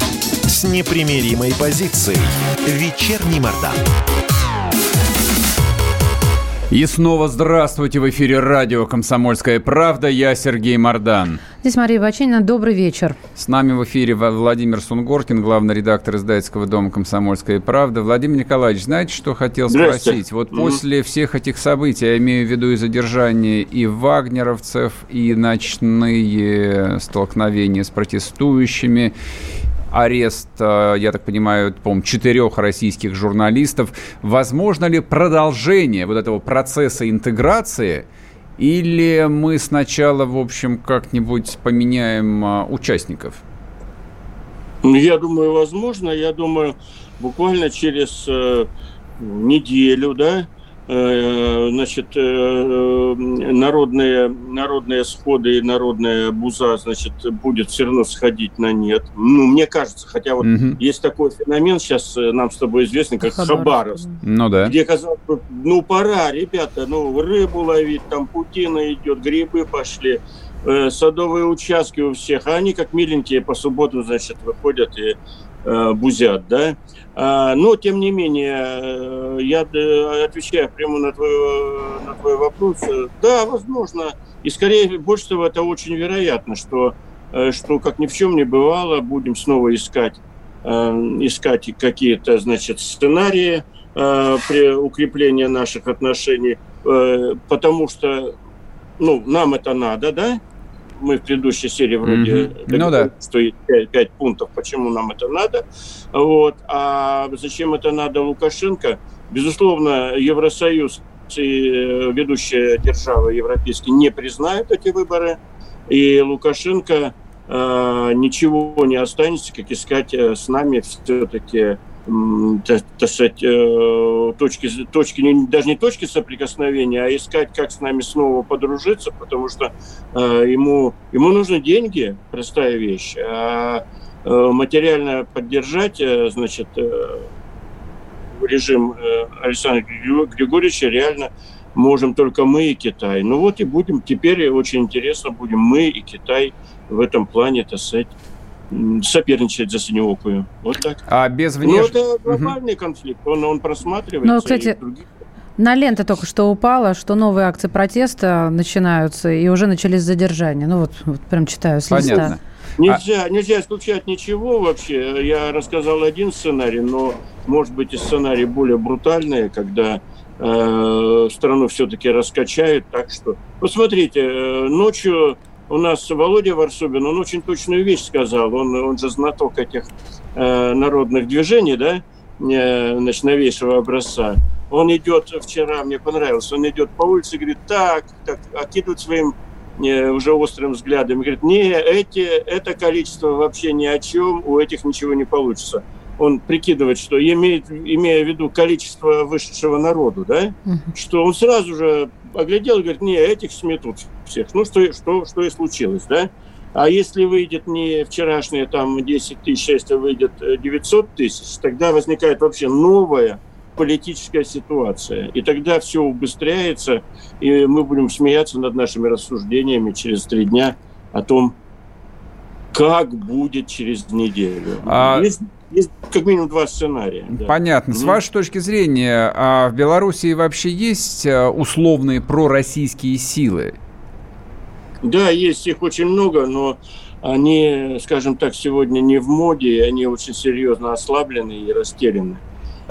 с непримиримой позицией. Вечерний Мордан. И снова здравствуйте в эфире радио «Комсомольская правда». Я Сергей Мордан. Здесь Мария Бачинина. Добрый вечер. С нами в эфире Владимир Сунгоркин, главный редактор издательского дома «Комсомольская правда». Владимир Николаевич, знаете, что хотел спросить? Вот mm-hmm. после всех этих событий, я имею в виду и задержание и вагнеровцев, и ночные столкновения с протестующими, арест, э, я так понимаю, по четырех российских журналистов. Возможно ли продолжение вот этого процесса интеграции или мы сначала, в общем, как-нибудь поменяем э, участников? Ну, я думаю, возможно. Я думаю, буквально через э, неделю, да, значит, э, народные, народные сходы и народная буза, значит, будет все равно сходить на нет. Ну, мне кажется, хотя вот угу. есть такой феномен, сейчас э, нам с тобой известный, как Хабаровск. Ну да. Где казалось, ну пора, ребята, ну рыбу ловить, там путина идет, грибы пошли, садовые участки у всех, а они как миленькие по субботу, значит, выходят и э, бузят, да. А, но, тем не менее, э, я э, отвечаю прямо на твой, на твой вопрос. Да, возможно. И скорее, больше всего, это очень вероятно, что, э, что как ни в чем не бывало, будем снова искать, искать какие-то, значит, сценарии при укреплении наших отношений, потому что, ну, нам это надо, да, мы в предыдущей серии вроде mm-hmm. ну, да. что есть 5, 5 пунктов, почему нам это надо. Вот. А зачем это надо Лукашенко? Безусловно, Евросоюз и э, ведущая держава европейские не признают эти выборы. И Лукашенко э, ничего не останется, как искать э, с нами все-таки так, сказать, э, точки, точки, даже не точки соприкосновения, а искать, как с нами снова подружиться, потому что э, ему, ему нужны деньги, простая вещь, а э, материально поддержать, значит, режим Александра Григорьевича реально можем только мы и Китай. Ну вот и будем, теперь очень интересно будем мы и Китай в этом плане, так сказать, соперничать за синеокую. Вот так. А без внешнего... Ну, это глобальный угу. конфликт, он, он просматривается. Ну, кстати, на ленты только что упало, что новые акции протеста начинаются, и уже начались задержания. Ну вот, вот прям читаю с Понятно. листа. Нельзя, а... нельзя исключать ничего вообще. Я рассказал один сценарий, но может быть и сценарий более брутальный, когда э, страну все-таки раскачают. Так что, посмотрите, э, ночью у нас Володя Варсобин, он очень точную вещь сказал. Он, он же знаток этих э, народных движений, да, э, значит, новейшего образца. Он идет вчера, мне понравилось, он идет по улице говорит, так, так, окидывает своим э, уже острым взглядом говорит, не, эти, это количество вообще ни о чем, у этих ничего не получится. Он прикидывает, что имеет, имея в виду количество вышедшего народу, да, угу. что он сразу же оглядел и говорит, не, этих сметут всех. Ну, что, что, что и случилось, да? А если выйдет не вчерашние там 10 тысяч, а если выйдет 900 тысяч, тогда возникает вообще новая политическая ситуация. И тогда все убыстряется, и мы будем смеяться над нашими рассуждениями через три дня о том, как будет через неделю. А... Есть есть как минимум два сценария. Да. Понятно. Mm-hmm. С вашей точки зрения, а в Беларуси вообще есть э, условные пророссийские силы? Да, есть их очень много, но они, скажем так, сегодня не в моде, они очень серьезно ослаблены и растеряны.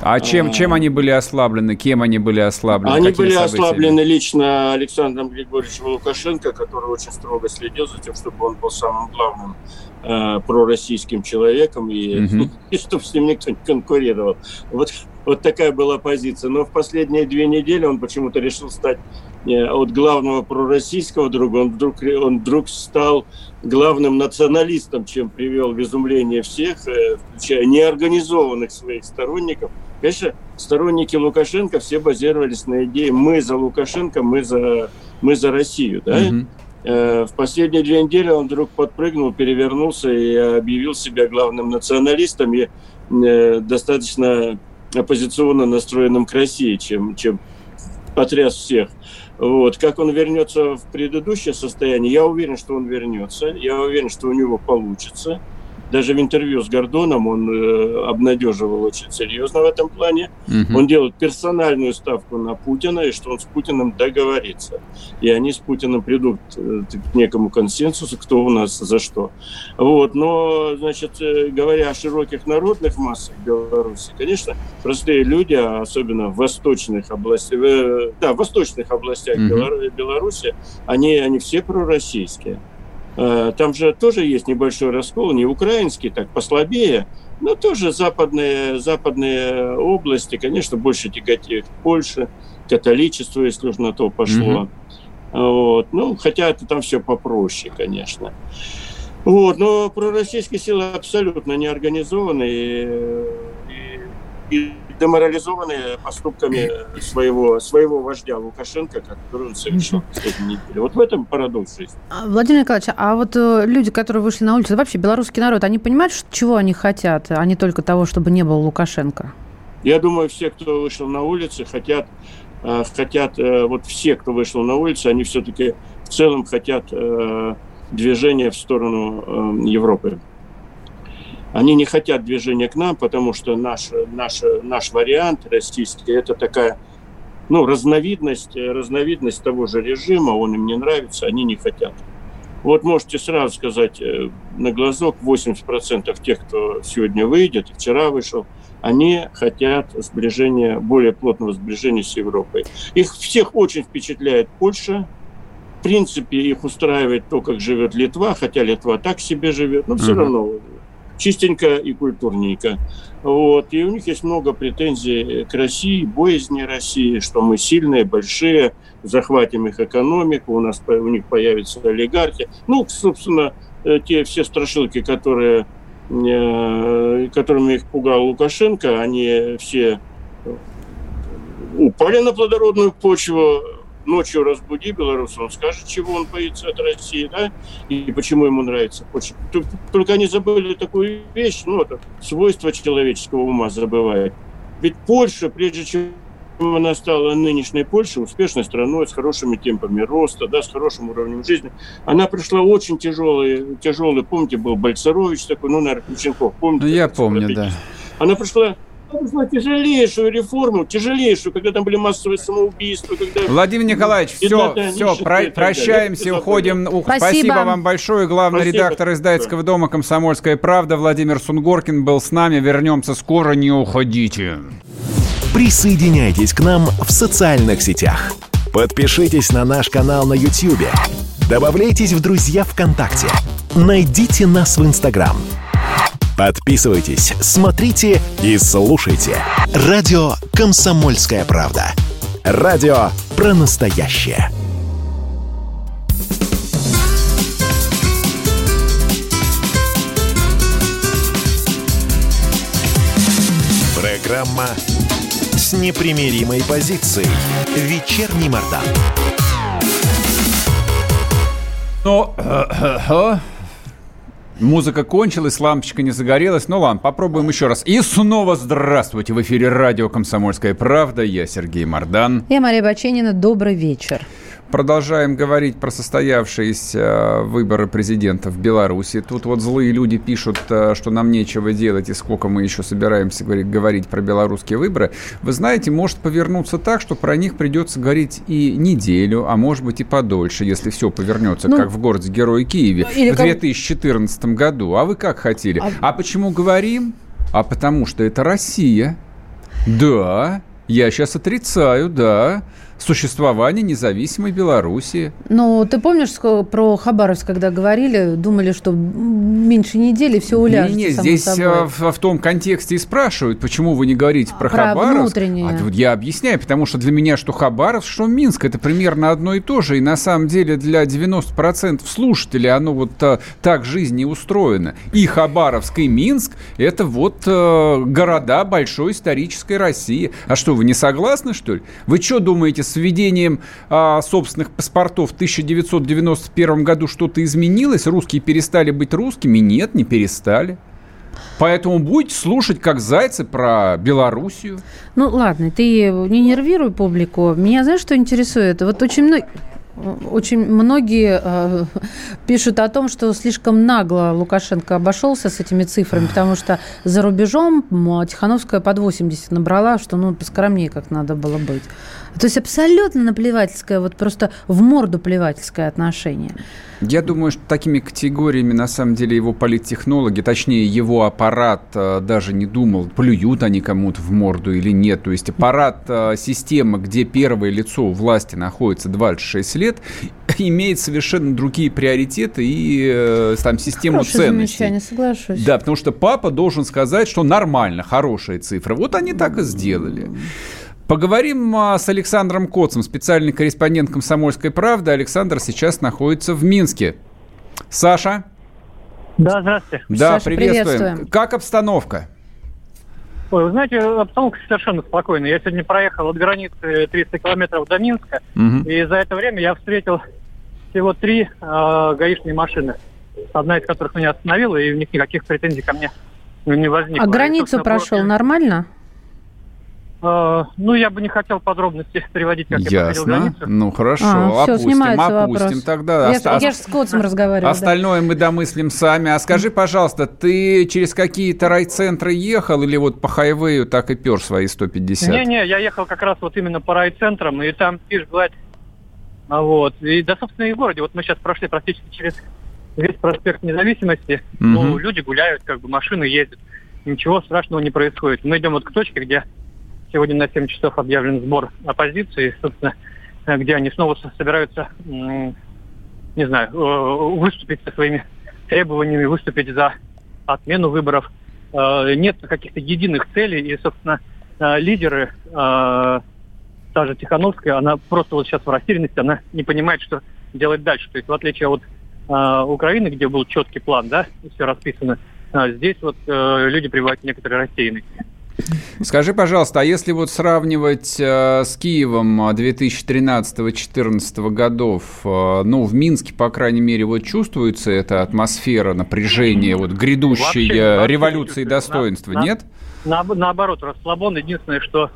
А чем, а, чем они были ослаблены? Кем они были ослаблены? Они были событиями? ослаблены лично Александром Григорьевичем Лукашенко, который очень строго следил за тем, чтобы он был самым главным э, пророссийским человеком и, угу. и чтобы с ним никто не конкурировал. Вот, вот такая была позиция. Но в последние две недели он почему-то решил стать э, от главного пророссийского друга, он вдруг, он вдруг стал главным националистом, чем привел в изумление всех, э, включая неорганизованных своих сторонников. Конечно, сторонники Лукашенко все базировались на идее «мы за Лукашенко, мы за, мы за Россию». Да? Угу. В последние две недели он вдруг подпрыгнул, перевернулся и объявил себя главным националистом и э, достаточно оппозиционно настроенным к России, чем, чем потряс всех. Вот. Как он вернется в предыдущее состояние, я уверен, что он вернется. Я уверен, что у него получится. Даже в интервью с Гордоном он э, обнадеживал очень серьезно в этом плане. Угу. Он делает персональную ставку на Путина, и что он с Путиным договорится. И они с Путиным придут э, к некому консенсусу, кто у нас за что. Вот. Но, значит, э, говоря о широких народных массах Беларуси, конечно, простые люди, а особенно в восточных областях, э, да, в восточных областях угу. Беларуси, они, они все пророссийские. Э, там же тоже есть небольшой раскол, не украинский, так послабее, но тоже западные, западные области, конечно, больше тяготеют к Польше, католичество, если уж на то пошло. Mm-hmm. Вот. Ну, хотя это там все попроще, конечно. Вот, но пророссийские силы абсолютно не организованы и, и, деморализованные поступками своего, своего вождя Лукашенко, который он совершил последние недели. Вот в этом парадокс жизни. А, Владимир Николаевич, а вот э, люди, которые вышли на улицу, вообще белорусский народ, они понимают, чего они хотят, а не только того, чтобы не было Лукашенко? Я думаю, все, кто вышел на улицы, хотят, э, хотят э, вот все, кто вышел на улицы, они все-таки в целом хотят движения в сторону Европы. Они не хотят движения к нам, потому что наш, наш, наш вариант российский – это такая ну, разновидность, разновидность того же режима, он им не нравится, они не хотят. Вот можете сразу сказать э, на глазок, 80% тех, кто сегодня выйдет, вчера вышел, они хотят сближения, более плотного сближения с Европой. Их всех очень впечатляет Польша. В принципе, их устраивает то, как живет Литва, хотя Литва так себе живет, но все uh-huh. равно чистенько и культурненько. Вот. И у них есть много претензий к России, боязни России, что мы сильные, большие, захватим их экономику, у нас у них появятся олигархи. Ну, собственно, э, те все страшилки, которые, э, которыми их пугал Лукашенко, они все упали на плодородную почву, ночью разбуди белоруса, он скажет, чего он боится от России, да, и почему ему нравится. Только они забыли такую вещь, ну, это свойство человеческого ума забывает. Ведь Польша, прежде чем она стала нынешней Польшей, успешной страной, с хорошими темпами роста, да, с хорошим уровнем жизни. Она пришла очень тяжелый, тяжелый, помните, был Бальцарович такой, ну, наверное, Ключенков, помните? Ну, я помню, да. Она пришла нужна тяжелейшую реформу, тяжелейшую, когда там были массовые самоубийства. Когда... Владимир Николаевич, все, все, про, прощаемся, уходим. Спасибо. Спасибо вам большое. Главный Спасибо. редактор издательского дома «Комсомольская правда» Владимир Сунгоркин был с нами. Вернемся скоро, не уходите. Присоединяйтесь к нам в социальных сетях. Подпишитесь на наш канал на YouTube Добавляйтесь в друзья ВКонтакте. Найдите нас в Инстаграм. Подписывайтесь, смотрите и слушайте. Радио «Комсомольская правда». Радио про настоящее. Программа с непримиримой позицией. Вечерний Мордан. Ну, музыка кончилась, лампочка не загорелась. Ну ладно, попробуем еще раз. И снова здравствуйте. В эфире радио «Комсомольская правда». Я Сергей Мордан. Я Мария Баченина. Добрый вечер. Продолжаем говорить про состоявшиеся э, выборы президента в Беларуси. Тут вот злые люди пишут, э, что нам нечего делать и сколько мы еще собираемся говорить, говорить про белорусские выборы. Вы знаете, может повернуться так, что про них придется говорить и неделю, а может быть и подольше, если все повернется, ну, как в городе Герой Киеве в 2014 как... году. А вы как хотели? А... а почему говорим? А потому что это Россия. Да, я сейчас отрицаю, да существования независимой Белоруссии. Ну, ты помнишь про Хабаровск, когда говорили, думали, что меньше недели все уляжется, Не, не, здесь собой. В, в том контексте и спрашивают, почему вы не говорите про, про Хабаровск. Внутреннее. А, я объясняю, потому что для меня что Хабаровск, что Минск, это примерно одно и то же. И на самом деле для 90% слушателей оно вот а, так жизнь не устроена. И Хабаровск, и Минск – это вот а, города большой исторической России. А что, вы не согласны, что ли? Вы что думаете, с введением а, собственных паспортов в 1991 году что-то изменилось? Русские перестали быть русскими? Нет, не перестали. Поэтому будете слушать, как зайцы, про Белоруссию. Ну, ладно, ты не нервируй публику. Меня, знаешь, что интересует? Вот очень много очень многие э, пишут о том, что слишком нагло Лукашенко обошелся с этими цифрами, потому что за рубежом Тихановская под 80 набрала, что ну поскромнее как надо было быть. То есть абсолютно наплевательское, вот просто в морду плевательское отношение. Я думаю, что такими категориями на самом деле его политтехнологи, точнее его аппарат э, даже не думал, плюют они кому-то в морду или нет. То есть аппарат э, системы, где первое лицо у власти находится 26 лет, имеет совершенно другие приоритеты и э, там систему Хорошее ценностей. замечание, соглашусь. Да, потому что папа должен сказать, что нормально, хорошая цифра. Вот они так и сделали. Поговорим а, с Александром Коцем, специальный корреспондент «Комсомольской правды». Александр сейчас находится в Минске. Саша? Да, здравствуйте. Да, Саша, приветствуем. приветствуем. Как обстановка? Ой, вы знаете, обстановка совершенно спокойная. Я сегодня проехал от границы 300 километров до Минска, угу. и за это время я встретил всего три э, гаишные машины, одна из которых меня остановила, и у них никаких претензий ко мне не возникло. А границу и, прошел я... нормально? Uh, ну, я бы не хотел подробности приводить, как Ясно. я проходил границу. Ну, хорошо, а, опустим, все, опустим вопрос. тогда. Я, оста- я же с Котцем разговариваю. Остальное да. мы домыслим сами. А скажи, пожалуйста, ты через какие-то райцентры ехал или вот по хайвею так и пер свои 150? Не-не, я ехал как раз вот именно по райцентрам, и там пишешь гладь. А вот. И да, собственно, и в городе. Вот мы сейчас прошли практически через весь проспект Независимости. Угу. Ну, люди гуляют, как бы машины ездят. Ничего страшного не происходит. Мы идем вот к точке, где Сегодня на 7 часов объявлен сбор оппозиции, собственно, э, где они снова собираются, не знаю, э, выступить со своими требованиями, выступить за отмену выборов. Э, нет каких-то единых целей, и, собственно, лидеры, та же Тихановская, она просто вот сейчас в растерянности, она не понимает, что делать дальше. То есть, в отличие от Украины, где был четкий план, да, все расписано, здесь вот люди пребывают в некоторой растерянности. Скажи, пожалуйста, а если вот сравнивать э, с Киевом 2013-2014 э, годов, э, ну, в Минске, по крайней мере, вот чувствуется эта атмосфера напряжения, вот грядущей вообще, революции вообще достоинства, на, нет? На, наоборот, расслабон. Единственное, что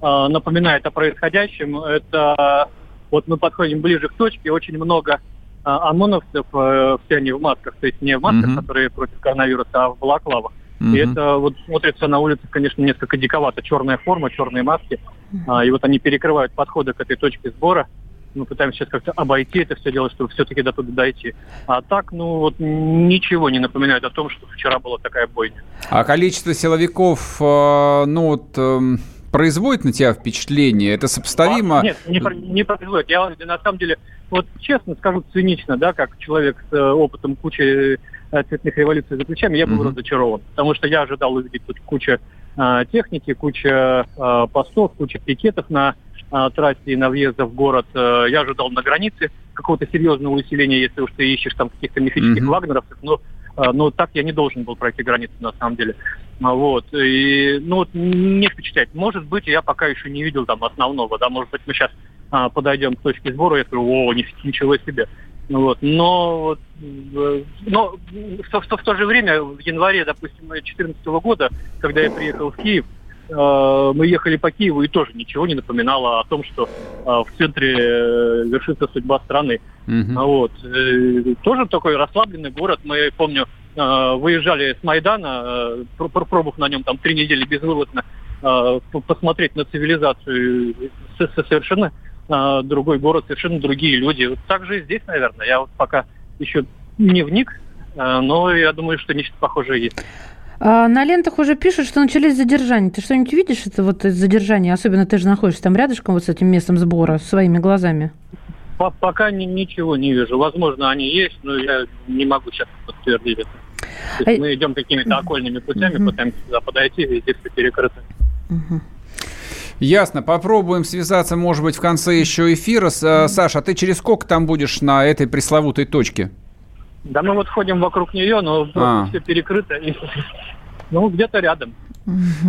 э, напоминает о происходящем, это вот мы подходим ближе к точке, очень много э, ОМОНовцев, э, все они в масках, то есть не в масках, mm-hmm. которые против коронавируса, а в балаклавах. Угу. И это вот смотрится на улице, конечно, несколько диковато. Черная форма, черные маски. А, и вот они перекрывают подходы к этой точке сбора. Мы пытаемся сейчас как-то обойти это все дело, чтобы все-таки до туда дойти. А так, ну вот ничего не напоминает о том, что вчера была такая бойня. А количество силовиков, э, ну вот эм, производит на тебя впечатление? Это сопоставимо? А, нет, не, не производит. Я на самом деле вот честно скажу, цинично, да, как человек с э, опытом кучи э, цветных революций за плечами, я был Мгм. разочарован. Потому что я ожидал увидеть тут куча э, техники, куча э, постов, куча пикетов на э, трассе и на въездах в город. Э, я ожидал на границе какого-то серьезного усиления, если уж ты ищешь там каких-то мифических Мгм. вагнеровцев. Но, но так я не должен был пройти границу на самом деле. А, Вот. И, ну, вот не впечатляет. Может быть, я пока еще не видел там основного, да, может быть, мы сейчас а, подойдем к точке сбора, я скажу, о, ни- ничего себе. Ну Вот. Но, э, но в, в в то же время, в январе, допустим, 2014 года, когда я приехал в Киев, э, мы ехали по Киеву, и тоже ничего не напоминало о том, что э, в центре э, вершится судьба страны. А Вот. Э, Тоже такой расслабленный город. Мы, помню, э, выезжали с Майдана, э, пр- пр- пробыв на нем там три недели безвылазно, э, посмотреть на цивилизацию. Совершенно э, другой город, совершенно другие люди. Вот так же и здесь, наверное. Я вот пока еще не вник, э, но я думаю, что нечто похожее есть. А на лентах уже пишут, что начались задержания. Ты что-нибудь видишь это вот из задержания? Особенно ты же находишься там рядышком вот с этим местом сбора своими глазами. По- Пока ни- ничего не вижу. Возможно, они есть, но я не могу сейчас подтвердить это. То есть А- мы идем какими-то окольными путями, Мгм. пытаемся туда подойти, везде все перекрыто. Ясно. Попробуем связаться, может быть, в конце еще эфира. Саша, а ты через сколько там будешь на этой пресловутой точке? Да мы вот ходим вокруг нее, но просто А. все перекрыто. И, ну, где-то рядом.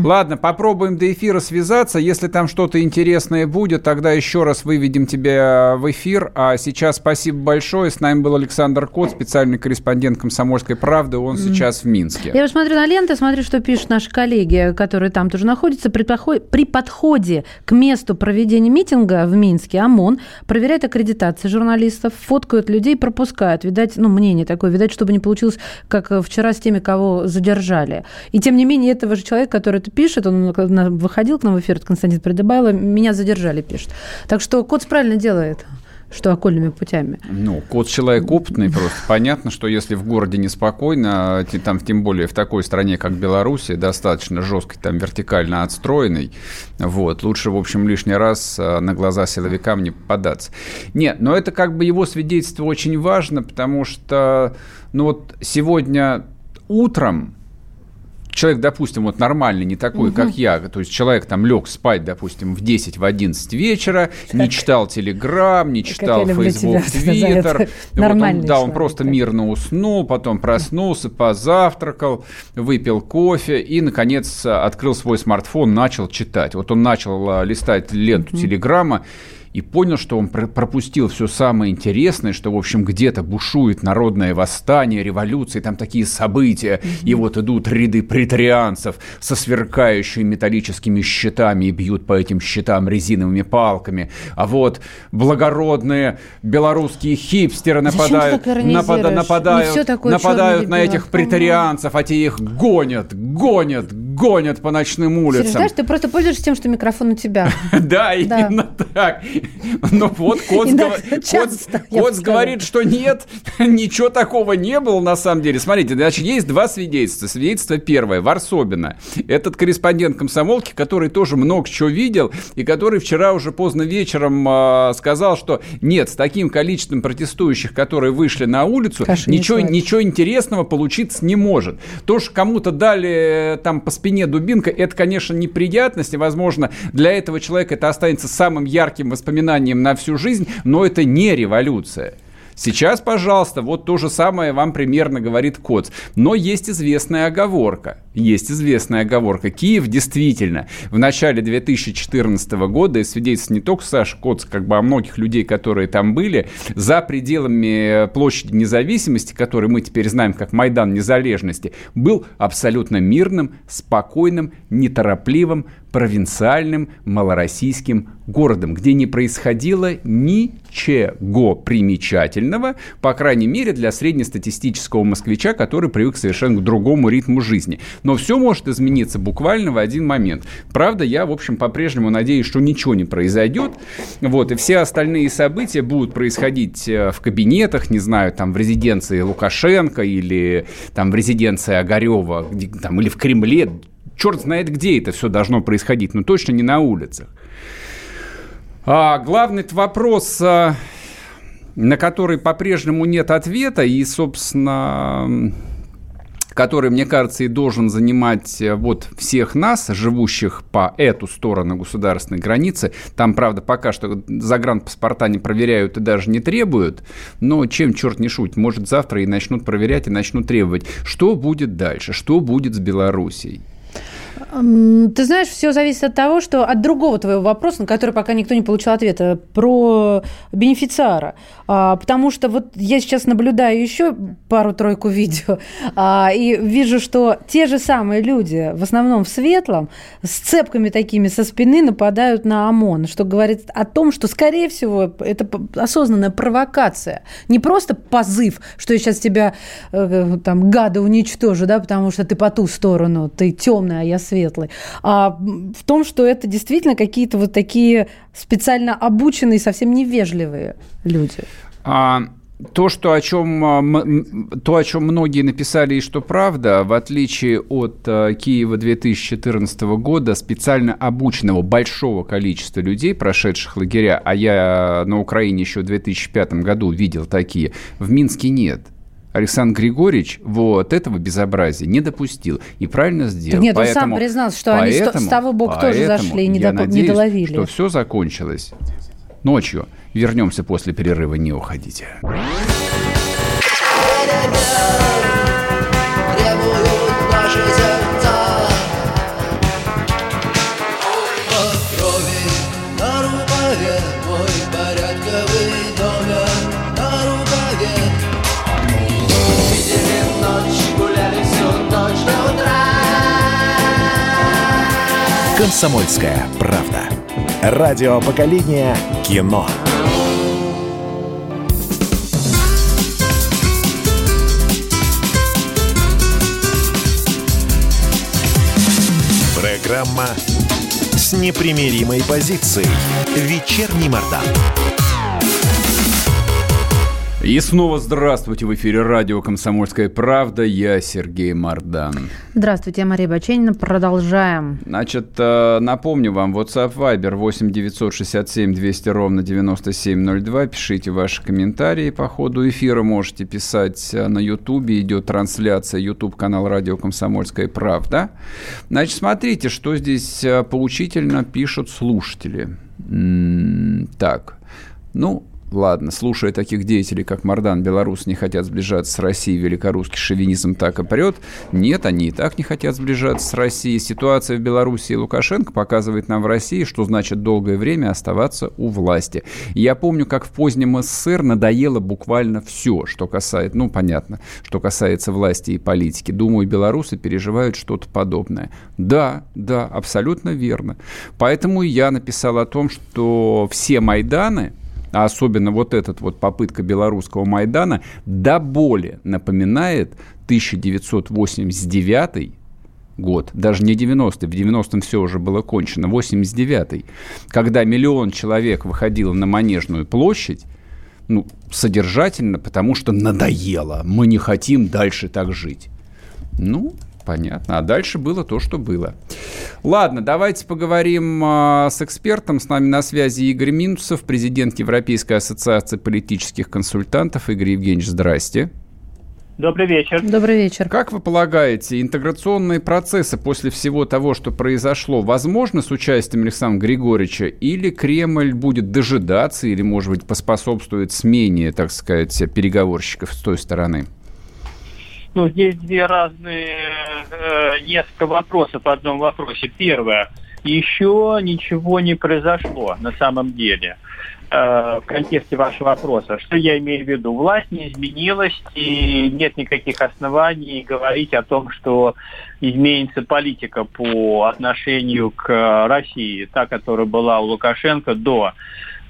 Ладно, попробуем до эфира связаться. Если там что-то интересное будет, тогда еще раз выведем тебя в эфир. А сейчас спасибо большое. С нами был Александр Кот, специальный корреспондент «Комсомольской правды». Он сейчас в Минске. Я вот смотрю на ленты, смотрю, что пишут наши коллеги, которые там тоже находятся. При, подхо- при подходе к месту проведения митинга в Минске ОМОН проверяет аккредитацию журналистов, фоткают людей, пропускают. Видать, ну, мнение такое, видать, чтобы не получилось, как э, вчера с теми, кого задержали. И тем не менее, этого же человека, который это пишет, он выходил к нам в эфир, Константин Придыбайло, меня задержали, пишет. Так что Коц правильно делает, что окольными путями. Ну, кот человек опытный просто. Понятно, что если в городе неспокойно, те- там, тем более в такой стране, как Белоруссия, достаточно жесткой, там, вертикально отстроенной, вот, лучше, в общем, лишний раз а, на глаза силовикам не попадаться. Нет, но это как бы его свидетельство очень важно, потому что, ну вот сегодня утром человек, допустим, вот нормальный, не такой, как я, то есть человек там лег спать, допустим, в 10, в 11 вечера, не читал Телеграм, не читал Фейсбук, Твиттер. Вот он- да, он человек, просто да. мирно уснул, потом проснулся, позавтракал, выпил кофе и, наконец, открыл свой смартфон, начал читать. Вот он начал а, листать ленту Телеграма, и понял, что он пр- пропустил все самое интересное, что, в общем, где-то бушует народное восстание, революция, там такие события, и вот идут ряды претарианцев со сверкающими металлическими щитами и бьют по этим щитам резиновыми палками, а вот благородные белорусские хипстеры нападают, напада- нападают, нападают на этих претарианцев, а те их гонят, гонят, гонят по ночным Сереж, улицам. знаешь, ты просто пользуешься тем, что микрофон у тебя. Да, именно так. Ну вот Коц, говорит, что нет, ничего такого не было на самом деле. Смотрите, значит, есть два свидетельства. Свидетельство первое, Варсобина. Этот корреспондент комсомолки, который тоже много чего видел, и который вчера уже поздно вечером а, сказал, что нет, с таким количеством протестующих, которые вышли на улицу, ничего, интересного получиться не может. То, что кому-то дали э, там по спине дубинка, это, конечно, неприятность, и, возможно, для этого человека это останется самым ярким воспоминанием на всю жизнь, но это не революция. Сейчас, пожалуйста, вот то же самое вам примерно говорит Коц. Но есть известная оговорка. Есть известная оговорка. Киев действительно в начале 2014 года, и свидетельствует не только Саша Коц, как бы о многих людей, которые там были, за пределами площади независимости, который мы теперь знаем как Майдан Незалежности, был абсолютно мирным, спокойным, неторопливым, провинциальным малороссийским городом, где не происходило ничего примечательного, по крайней мере, для среднестатистического москвича, который привык совершенно к другому ритму жизни. Но все может измениться буквально в один момент. Правда, я, в общем, по-прежнему надеюсь, что ничего не произойдет. Вот, и все остальные события будут происходить э, в кабинетах, не знаю, там, в резиденции Лукашенко или там в резиденции Огарева, там, или в Кремле. Черт знает, где это все должно происходить, но точно не на улицах. А, главный вопрос, а, на который по-прежнему нет ответа, и, собственно, который, мне кажется, и должен занимать э, вот всех нас, живущих по эту сторону государственной границы. Там, правда, пока что загранпаспорта не проверяют и даже не требуют, но чем черт не шутит, может завтра и начнут проверять, и начнут требовать. Что будет дальше? Что будет с Белоруссией? Ты знаешь, все зависит от того, что от другого твоего вопроса, на который пока никто не получил ответа, про бенефициара. А, потому что вот я сейчас наблюдаю еще пару-тройку видео а, и вижу, что те же самые люди, в основном в светлом, с цепками такими со спины нападают на ОМОН, что говорит о том, что, скорее всего, это осознанная провокация. Не просто позыв, что я сейчас тебя, э, там, гада уничтожу, да, потому что ты по ту сторону, ты темная, а я светлый, а в том, что это действительно какие-то вот такие специально обученные, совсем невежливые люди. А, то, что о чем, а, то, о чем многие написали и что правда, в отличие от а, Киева 2014 года, специально обученного большого количества людей, прошедших лагеря, а я на Украине еще в 2005 году видел такие, в Минске нет. Александр Григорьевич вот этого безобразия не допустил и правильно сделал. нет, поэтому, он сам признался, что поэтому, они с того бока тоже зашли и не, я доп... надеюсь, не доловили. что все закончилось ночью. Вернемся после перерыва, не уходите. «Комсомольская правда». Радио поколения кино. Программа с непримиримой позицией. Вечерний Мордан. И снова здравствуйте в эфире радио «Комсомольская правда». Я Сергей Мордан. Здравствуйте, я Мария Баченина. Продолжаем. Значит, э, напомню вам, WhatsApp Viber 8 967 200 ровно 9702. Пишите ваши комментарии по ходу эфира. Можете писать э, на YouTube. Идет трансляция YouTube канал радио «Комсомольская правда». Значит, смотрите, что здесь э, поучительно пишут слушатели. Так, ну, Ладно, слушая таких деятелей, как Мардан, белорус не хотят сближаться с Россией, великорусский шовинизм так и прет. Нет, они и так не хотят сближаться с Россией. Ситуация в Беларуси Лукашенко показывает нам в России, что значит долгое время оставаться у власти. я помню, как в позднем СССР надоело буквально все, что касается, ну, понятно, что касается власти и политики. Думаю, белорусы переживают что-то подобное. Да, да, абсолютно верно. Поэтому я написал о том, что все Майданы, а особенно вот этот вот попытка белорусского Майдана, до боли напоминает 1989 год, даже не 90-й, в 90-м все уже было кончено, 89-й, когда миллион человек выходило на Манежную площадь, ну, содержательно, потому что надоело, мы не хотим дальше так жить. Ну, Понятно. А дальше было то, что было. Ладно, давайте поговорим э, с экспертом. С нами на связи Игорь Минусов, президент Европейской ассоциации политических консультантов. Игорь Евгеньевич, здрасте. Добрый вечер. Добрый вечер. Как вы полагаете, интеграционные процессы после всего того, что произошло, возможно с участием Александра Григорьевича? Или Кремль будет дожидаться, или, может быть, поспособствует смене, так сказать, переговорщиков с той стороны? Ну, здесь две разные, э, несколько вопросов в одном вопросе. Первое. Еще ничего не произошло на самом деле э, в контексте вашего вопроса. Что я имею в виду? Власть не изменилась, и нет никаких оснований говорить о том, что изменится политика по отношению к России, та, которая была у Лукашенко до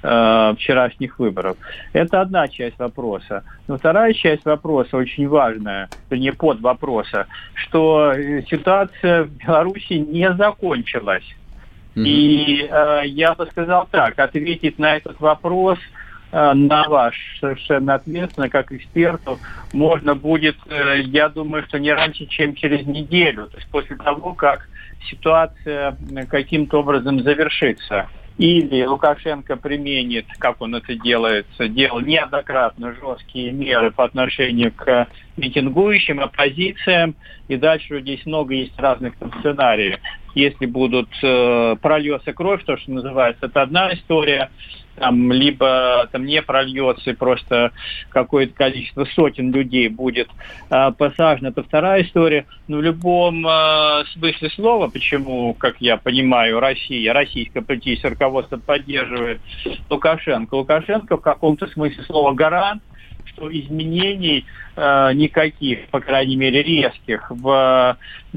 э, вчерашних выборов. Это одна часть вопроса. Но вторая часть вопроса очень важная, вернее, под вопроса, что э, ситуация в Беларуси не закончилась. Mm-hmm. И э, я бы сказал так, ответить на этот вопрос э, на ваш совершенно ответственно, как эксперту, можно будет, э, я думаю, что не раньше, чем через неделю, то есть после того, как ситуация каким-то образом завершится или Лукашенко применит, как он это делает, делал неоднократно жесткие меры по отношению к митингующим, оппозициям, и дальше здесь много есть разных сценариев. Если будут э, прольется кровь, то, что называется, это одна история там, либо там не прольется и просто какое-то количество сотен людей будет э, посажено, это вторая история. Но в любом э, смысле слова, почему, как я понимаю, Россия, российское политическое руководство поддерживает Лукашенко. Лукашенко в каком-то смысле слова гарант что изменений э, никаких, по крайней мере резких, в, э,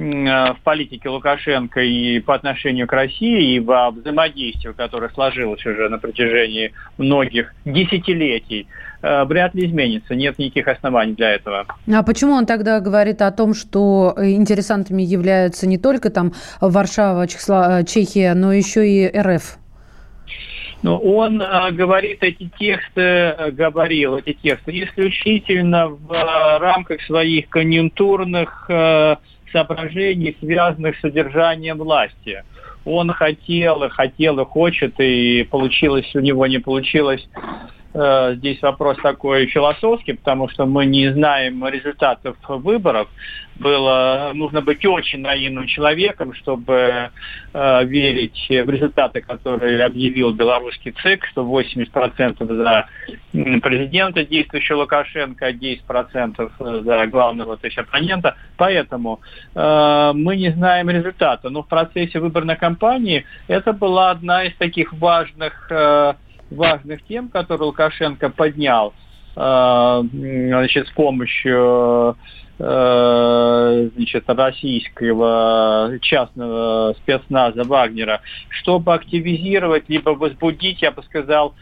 в политике Лукашенко и по отношению к России, и во взаимодействии, которое сложилось уже на протяжении многих десятилетий, э, вряд ли изменится. Нет никаких оснований для этого. А почему он тогда говорит о том, что интересантами являются не только там Варшава, Чехия, но еще и РФ? Но он э, говорит эти тексты, э, говорил эти тексты исключительно в э, рамках своих конъюнктурных э, соображений, связанных с содержанием власти. Он хотел, хотел, и хочет, и получилось у него, не получилось здесь вопрос такой философский, потому что мы не знаем результатов выборов. Было нужно быть очень наивным человеком, чтобы э, верить в результаты, которые объявил белорусский ЦИК, что 80% за президента действующего Лукашенко, а 10% за главного то есть оппонента. Поэтому э, мы не знаем результата. Но в процессе выборной кампании это была одна из таких важных э, важных тем, которые Лукашенко поднял э, значит, с помощью э, значит, российского частного спецназа Вагнера, чтобы активизировать, либо возбудить, я бы сказал,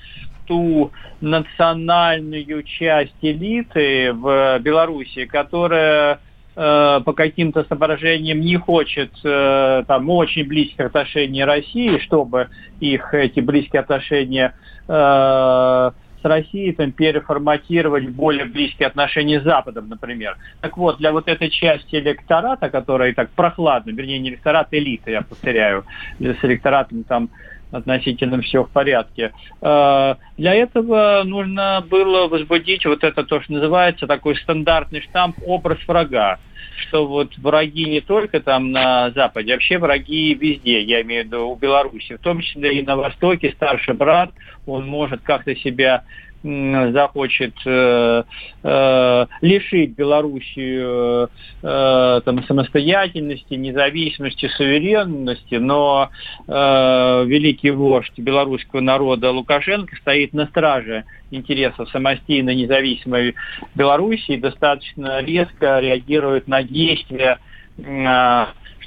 ту национальную часть элиты в Беларуси, которая по каким-то соображениям не хочет э, там очень близких отношений России, чтобы их эти близкие отношения э, с Россией там, переформатировать в более близкие отношения с Западом, например. Так вот, для вот этой части электората, которая так прохладно, вернее, не электорат, элита, я повторяю, с электоратом там относительно все в порядке. Для этого нужно было возбудить вот это то, что называется такой стандартный штамп «образ врага» что вот враги не только там на Западе, вообще враги везде, я имею в виду у Беларуси, в том числе и на Востоке старший брат, он может как-то себя захочет э, э, лишить Белоруссию э, там, самостоятельности, независимости, суверенности, но э, великий вождь белорусского народа Лукашенко стоит на страже интересов самостийно независимой Белоруссии, достаточно резко реагирует на действия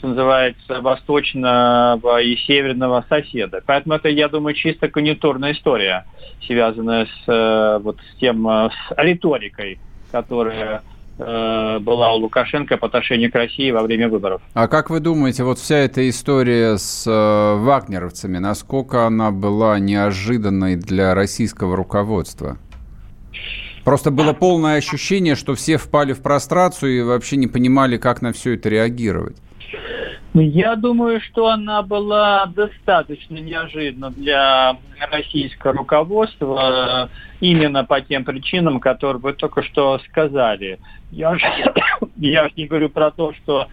что называется, восточного и северного соседа. Поэтому это, я думаю, чисто конъюнктурная история, связанная с, э, вот, с тем, э, с риторикой, которая э, была у Лукашенко по отношению к России во время выборов. А как вы думаете, вот вся эта история с вагнеровцами, насколько она была неожиданной для российского руководства? Просто было полное ощущение, что все впали в прострацию и вообще не понимали, как на все это реагировать. Я думаю, что она была достаточно неожиданна для российского руководства именно по тем причинам, которые вы только что сказали. Я же, я же не говорю про то, что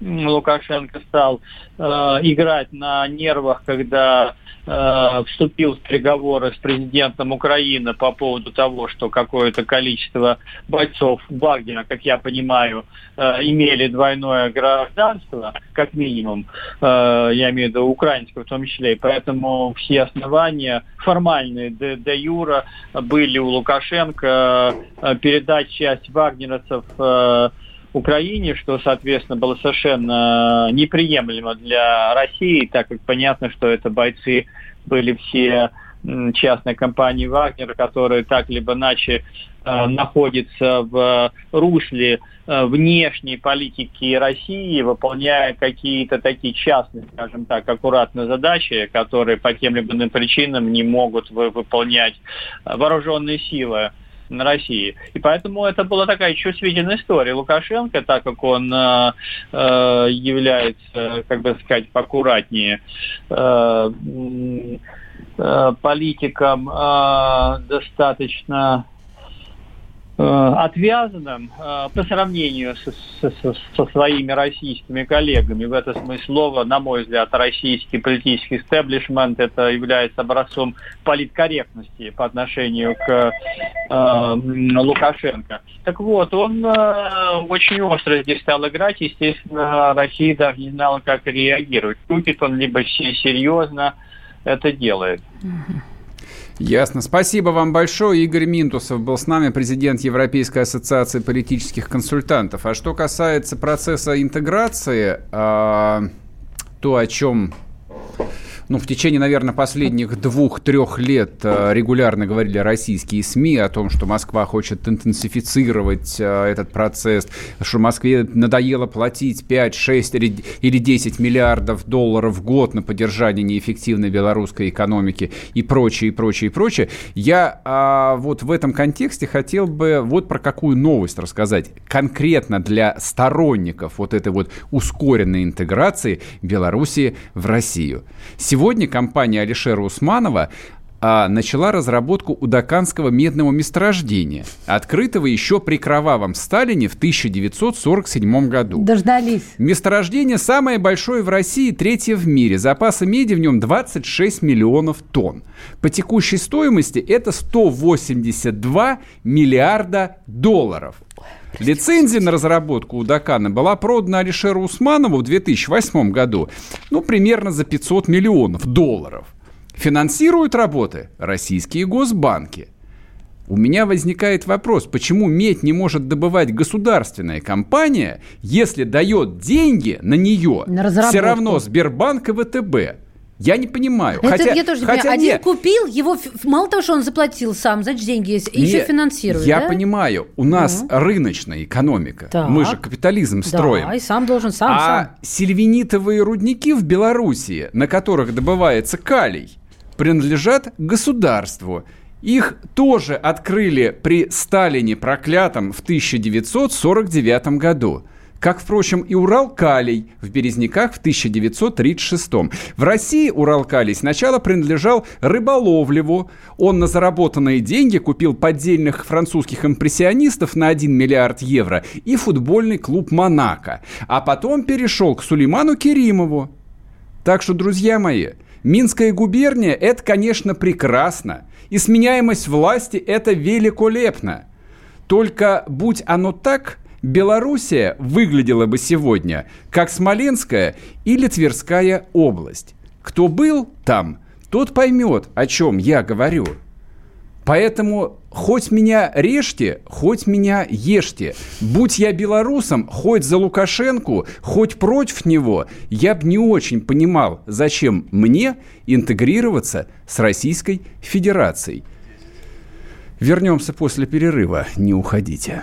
Лукашенко стал э, играть на нервах, когда э, вступил в переговоры с президентом Украины по поводу того, что какое-то количество бойцов Вагнера, как я понимаю, э, имели двойное гражданство, как минимум, э, я имею в виду украинское в том числе, и поэтому все основания формальные де, де юра были у Лукашенко э, передать часть вагнеровцев э, Украине, что, соответственно, было совершенно неприемлемо для России, так как понятно, что это бойцы были все частной компании «Вагнер», которые так либо иначе э, находятся в русле э, внешней политики России, выполняя какие-то такие частные, скажем так, аккуратные задачи, которые по тем либо иным причинам не могут выполнять. Вооруженные силы на России. И поэтому это была такая чувствительная история. Лукашенко, так как он э, э, является, как бы сказать, поаккуратнее, э, э, политиком э, достаточно отвязанным э, по сравнению со, со, со своими российскими коллегами. В этом смысле слова, на мой взгляд, российский политический истеблишмент это является образцом политкорректности по отношению к э, Лукашенко. Так вот, он э, очень остро здесь стал играть. Естественно, Россия даже не знала, как реагировать. Шутит он либо серьезно это делает. Ясно. Спасибо вам большое. Игорь Минтусов был с нами, президент Европейской ассоциации политических консультантов. А что касается процесса интеграции, а, то, о чем ну, в течение, наверное, последних двух-трех лет э, регулярно говорили российские СМИ о том, что Москва хочет интенсифицировать э, этот процесс, что Москве надоело платить 5, 6 или 10 миллиардов долларов в год на поддержание неэффективной белорусской экономики и прочее, и прочее, и прочее. Я а, вот в этом контексте хотел бы вот про какую новость рассказать. Конкретно для сторонников вот этой вот ускоренной интеграции Белоруссии в Россию. Сегодня Сегодня компания Алишера Усманова а, начала разработку удаканского медного месторождения, открытого еще при кровавом Сталине в 1947 году. Дождались. Месторождение самое большое в России, третье в мире. Запасы меди в нем 26 миллионов тонн. По текущей стоимости это 182 миллиарда долларов. Лицензия на разработку Удакана была продана Алишеру Усманову в 2008 году, ну, примерно за 500 миллионов долларов. Финансируют работы российские госбанки. У меня возникает вопрос, почему медь не может добывать государственная компания, если дает деньги на нее на все равно Сбербанк и ВТБ? Я не понимаю. Это хотя, я тоже не хотя понимаю. Один нет. купил, его мало того, что он заплатил сам, за деньги есть, нет, еще финансирует. Я да? понимаю. У нас угу. рыночная экономика. Так. Мы же капитализм строим. Да, и сам должен сам. А сам. сильвинитовые рудники в Белоруссии, на которых добывается калий, принадлежат государству. Их тоже открыли при Сталине проклятом в 1949 году как, впрочем, и Урал-Калий в Березняках в 1936 В России Урал-Калий сначала принадлежал Рыболовлеву. Он на заработанные деньги купил поддельных французских импрессионистов на 1 миллиард евро и футбольный клуб «Монако». А потом перешел к Сулейману Керимову. Так что, друзья мои, Минская губерния – это, конечно, прекрасно. И сменяемость власти – это великолепно. Только будь оно так – Белоруссия выглядела бы сегодня как Смоленская или Тверская область. Кто был там, тот поймет, о чем я говорю. Поэтому хоть меня режьте, хоть меня ешьте. Будь я белорусом, хоть за Лукашенко, хоть против него, я бы не очень понимал, зачем мне интегрироваться с Российской Федерацией. Вернемся после перерыва, не уходите.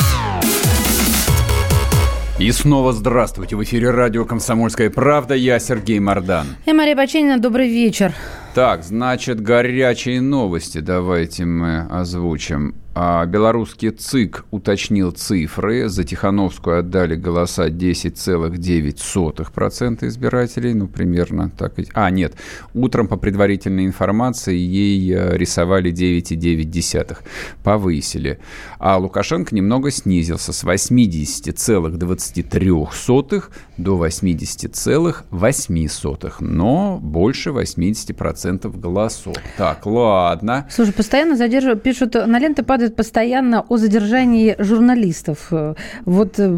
И снова здравствуйте. В эфире радио «Комсомольская правда». Я Сергей Мордан. И Мария Баченина. Добрый вечер. Так, значит, горячие новости давайте мы озвучим. А белорусский ЦИК уточнил цифры. За Тихановскую отдали голоса 10,9% избирателей. Ну, примерно так. А, нет. Утром по предварительной информации ей э, рисовали 9,9. Повысили. А Лукашенко немного снизился с 80,23 до 80,8. Но больше 80% голосов. Так, ладно. Слушай, постоянно задерживают, пишут, на ленты падают докладывают постоянно о задержании журналистов. Вот э,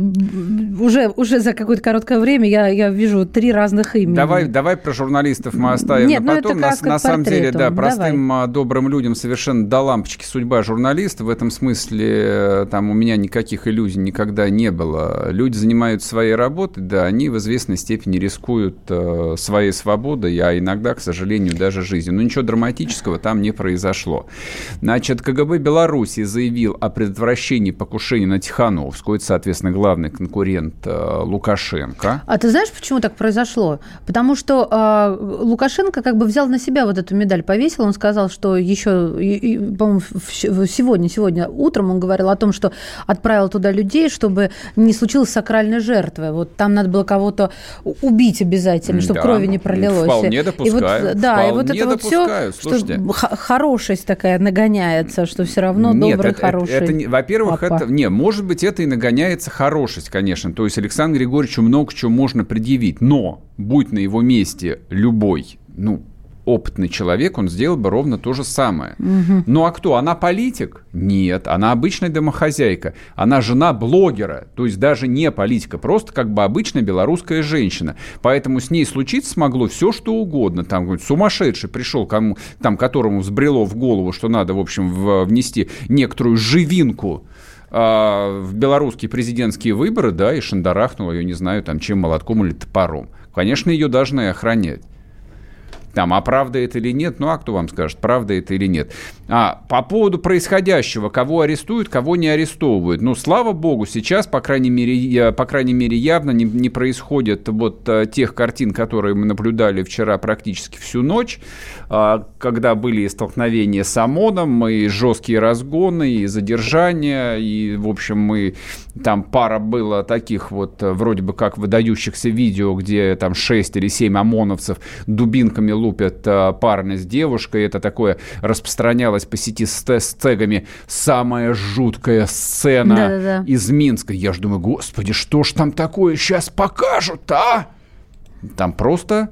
уже, уже за какое-то короткое время я, я вижу три разных имени. Давай, давай про журналистов мы оставим Нет, на ну потом. Это на, на самом деле, да, простым давай. добрым людям совершенно до лампочки судьба журналиста. В этом смысле э, там у меня никаких иллюзий никогда не было. Люди занимаются своей работой, да, они в известной степени рискуют э, своей свободой, а иногда, к сожалению, даже жизнью. Но ничего драматического там не произошло. Значит, КГБ Белоруссии заявил о предотвращении покушения на Тихановскую. Это, соответственно, главный конкурент э, Лукашенко. А ты знаешь, почему так произошло? Потому что э, Лукашенко как бы взял на себя вот эту медаль, повесил. Он сказал, что еще, по-моему, сегодня, сегодня утром он говорил о том, что отправил туда людей, чтобы не случилось сакральной жертвы. Вот там надо было кого-то убить обязательно, чтобы да, крови не пролилось. Вполне допускаю. И вот, да, и вот это вот все, Слушайте. что хорошесть такая нагоняется, что все равно нет, добрый, это, хороший это, это, Во-первых, папа. это... Не, может быть, это и нагоняется хорошесть, конечно. То есть Александру Григорьевичу много чего можно предъявить. Но, будь на его месте любой, ну, опытный человек, он сделал бы ровно то же самое. Угу. Ну а кто? Она политик? Нет, она обычная домохозяйка. Она жена блогера, то есть даже не политика, просто как бы обычная белорусская женщина. Поэтому с ней случиться смогло все, что угодно. Там сумасшедший пришел, кому, там, которому взбрело в голову, что надо, в общем, в, внести некоторую живинку а, в белорусские президентские выборы, да, и шандарахнула ее, не знаю, там, чем молотком или топором. Конечно, ее должны охранять. Там, а правда это или нет, ну а кто вам скажет, правда это или нет. А по поводу происходящего, кого арестуют, кого не арестовывают. Ну, слава богу, сейчас, по крайней мере, по крайней мере явно не, не происходит вот а, тех картин, которые мы наблюдали вчера практически всю ночь, а, когда были столкновения с ОМОНом, и жесткие разгоны, и задержания, и, в общем, мы там пара было таких вот вроде бы как выдающихся видео, где там 6 или 7 ОМОНовцев дубинками лупят а, парня с девушкой. Это такое распространялось по сети с, с тегами «Самая жуткая сцена Да-да-да. из Минска». Я ж думаю, господи, что ж там такое сейчас покажут, а? Там просто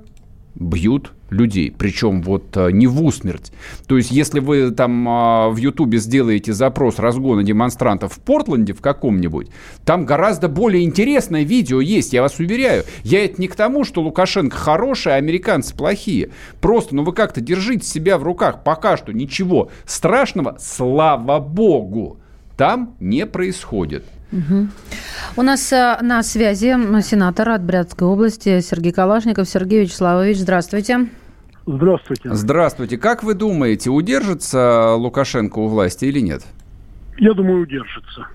бьют людей, причем вот а, не в усмерть. То есть, если вы там а, в Ютубе сделаете запрос разгона демонстрантов в Портленде в каком-нибудь, там гораздо более интересное видео есть, я вас уверяю. Я это не к тому, что Лукашенко хороший, а американцы плохие. Просто, ну вы как-то держите себя в руках. Пока что ничего страшного, слава богу, там не происходит. Угу. У нас э, на связи сенатор от Брянской области Сергей Калашников. Сергей Вячеславович, здравствуйте. Здравствуйте. Здравствуйте. Как вы думаете, удержится Лукашенко у власти или нет? Я думаю, удержится.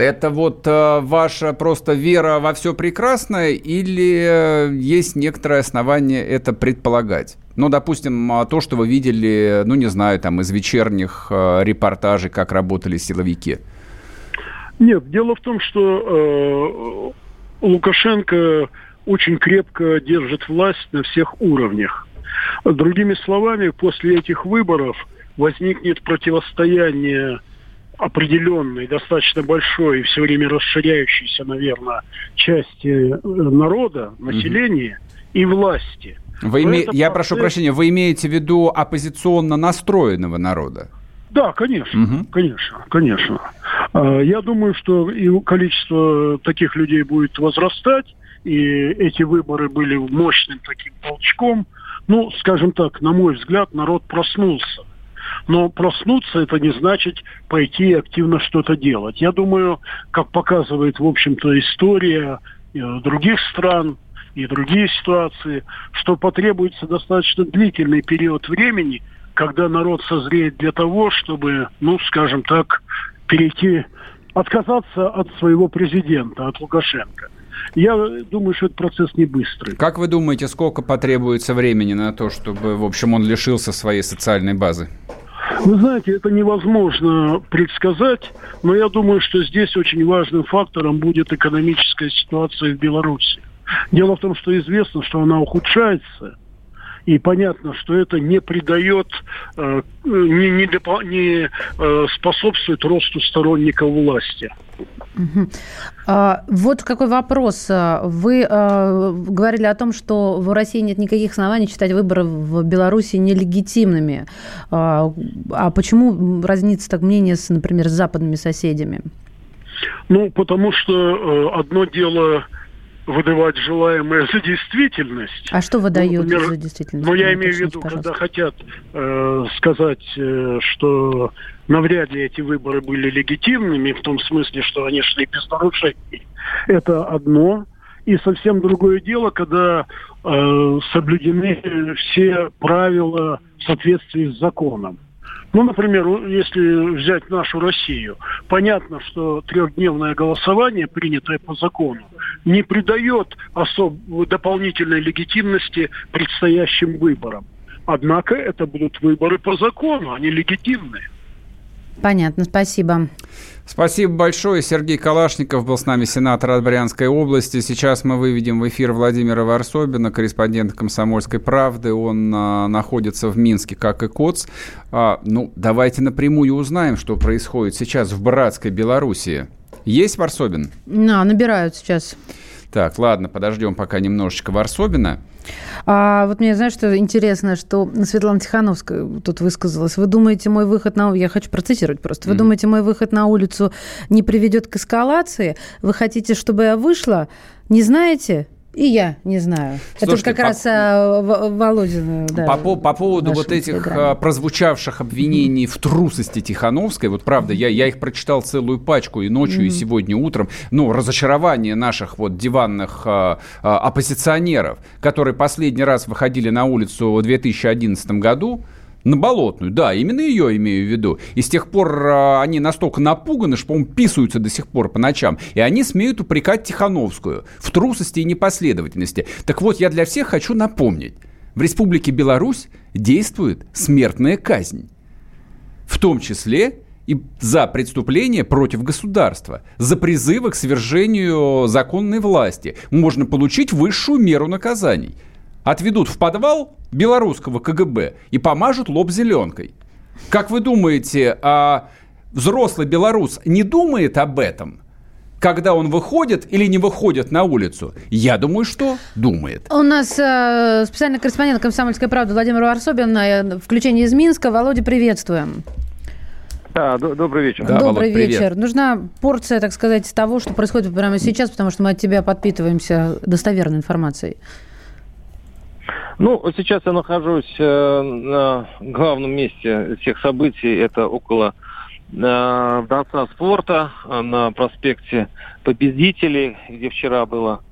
Это вот э, ваша просто вера во все прекрасное или э, есть некоторое основание это предполагать? Ну, допустим, а, то, что вы видели, ну, не знаю, там, из вечерних э, репортажей, как работали силовики. Нет, дело в том, что э, Лукашенко очень крепко держит власть на всех уровнях. Другими словами, после этих выборов возникнет противостояние определенной, достаточно большой и все время расширяющейся, наверное, части э, народа, населения угу. и власти. Вы име... Я процесс... прошу прощения, вы имеете в виду оппозиционно настроенного народа? Да, конечно, угу. конечно, конечно. А, я думаю, что и количество таких людей будет возрастать, и эти выборы были мощным таким толчком. Ну, скажем так, на мой взгляд, народ проснулся. Но проснуться это не значит пойти активно что-то делать. Я думаю, как показывает, в общем-то, история э, других стран и другие ситуации, что потребуется достаточно длительный период времени, когда народ созреет для того, чтобы, ну, скажем так, перейти, отказаться от своего президента, от Лукашенко. Я думаю, что этот процесс не быстрый. Как вы думаете, сколько потребуется времени на то, чтобы, в общем, он лишился своей социальной базы? Вы знаете, это невозможно предсказать, но я думаю, что здесь очень важным фактором будет экономическая ситуация в Беларуси. Дело в том, что известно, что она ухудшается – и понятно, что это не придает, э, не, не, не э, способствует росту сторонников власти. А, вот какой вопрос. Вы а, говорили о том, что в России нет никаких оснований считать выборы в Беларуси нелегитимными. А, а почему разнится так мнение, с, например, с западными соседями? Ну, потому что э, одно дело выдавать желаемое за действительность. А что выдают ну, например, за действительность? Ну, я имею в виду, пожалуйста. когда хотят э, сказать, э, что навряд ли эти выборы были легитимными, в том смысле, что они шли без нарушений. Это одно. И совсем другое дело, когда э, соблюдены все правила в соответствии с законом. Ну, например, если взять нашу Россию, понятно, что трехдневное голосование, принятое по закону, не придает особой дополнительной легитимности предстоящим выборам. Однако это будут выборы по закону, они легитимные. Понятно, спасибо. Спасибо большое. Сергей Калашников был с нами, сенатор от Брянской области. Сейчас мы выведем в эфир Владимира Варсобина, корреспондента «Комсомольской правды». Он а, находится в Минске, как и КОЦ. А, ну, давайте напрямую узнаем, что происходит сейчас в братской Белоруссии. Есть Варсобин? Да, набирают сейчас. Так, ладно, подождем пока немножечко Варсобина. А вот мне, знаешь, что интересно, что Светлана Тихановская тут высказалась. Вы думаете, мой выход на... Я хочу процитировать просто. Вы mm-hmm. думаете, мой выход на улицу не приведет к эскалации? Вы хотите, чтобы я вышла? Не знаете? И я не знаю. Слушайте, Это как по... раз а, Володин. Да, по, по поводу вот этих а, прозвучавших обвинений в трусости Тихановской, вот правда, я, я их прочитал целую пачку и ночью, mm-hmm. и сегодня утром. Ну, разочарование наших вот диванных а, а, оппозиционеров, которые последний раз выходили на улицу в 2011 году, на Болотную, да, именно ее имею в виду. И с тех пор а, они настолько напуганы, что, по-моему, писаются до сих пор по ночам. И они смеют упрекать Тихановскую в трусости и непоследовательности. Так вот, я для всех хочу напомнить. В Республике Беларусь действует смертная казнь. В том числе и за преступление против государства, за призывы к свержению законной власти можно получить высшую меру наказаний – отведут в подвал белорусского КГБ и помажут лоб зеленкой. Как вы думаете, а взрослый белорус не думает об этом? когда он выходит или не выходит на улицу? Я думаю, что думает. У нас э, специальный корреспондент «Комсомольской правды» Владимир Варсобин. Э, включение из Минска. Володя, приветствуем. Да, добрый вечер. Да, добрый Володь, вечер. Привет. Нужна порция, так сказать, того, что происходит прямо сейчас, потому что мы от тебя подпитываемся достоверной информацией. Ну, сейчас я нахожусь э, на главном месте всех событий. Это около э, Дворца спорта э, на проспекте Победителей, где вчера было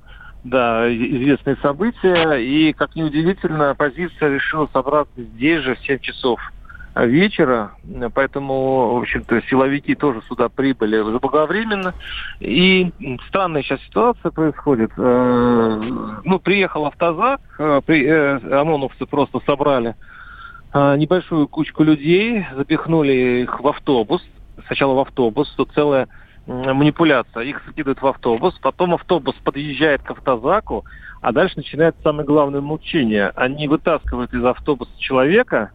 да, известные события. И, как неудивительно, оппозиция решила собраться здесь же в 7 часов вечера, поэтому, в общем-то, силовики тоже сюда прибыли заблаговременно. И странная сейчас ситуация происходит. Э, ну, приехал автозак, э, э, ОМОНовцы просто собрали небольшую кучку людей, запихнули их в автобус, сначала в автобус, тут целая манипуляция. Их скидывают в автобус, потом автобус подъезжает к автозаку, а дальше начинается самое главное мучение. Они вытаскивают из автобуса человека,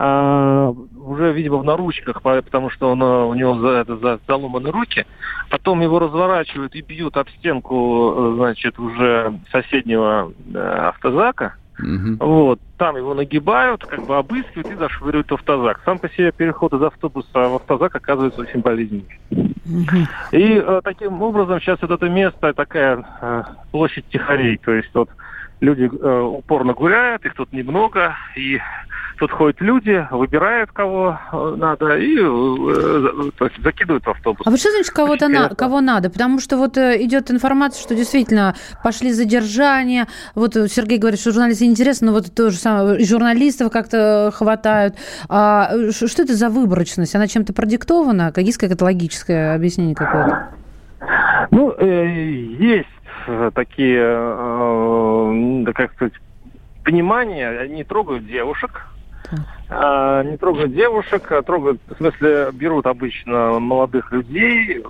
а, уже, видимо, в наручках, потому что он, у него за, это, за, заломаны руки. Потом его разворачивают и бьют об стенку, значит, уже соседнего э, автозака. Угу. Вот. Там его нагибают, как бы обыскивают и зашвыривают в автозак. Сам по себе переход из автобуса в автозак оказывается очень болезненным. Угу. И э, таким образом сейчас вот это место такая э, площадь тихорей. То есть вот люди э, упорно гуляют, их тут немного, и Тут ходят люди, выбирают, кого э, надо, и э, то есть, закидывают в автобус. А вот что значит кого-то на, кого надо? Потому что вот э, идет информация, что действительно пошли задержания. Вот Сергей говорит, что журналисты интересно, но вот то же самое, журналистов как-то хватают. А что это за выборочность? Она чем-то продиктована? Есть какое-то логическое объяснение какое-то? Ну, э, есть такие, э, как сказать, понимания, они трогают девушек, А, не трогают девушек, а трогают, в смысле, берут обычно молодых людей,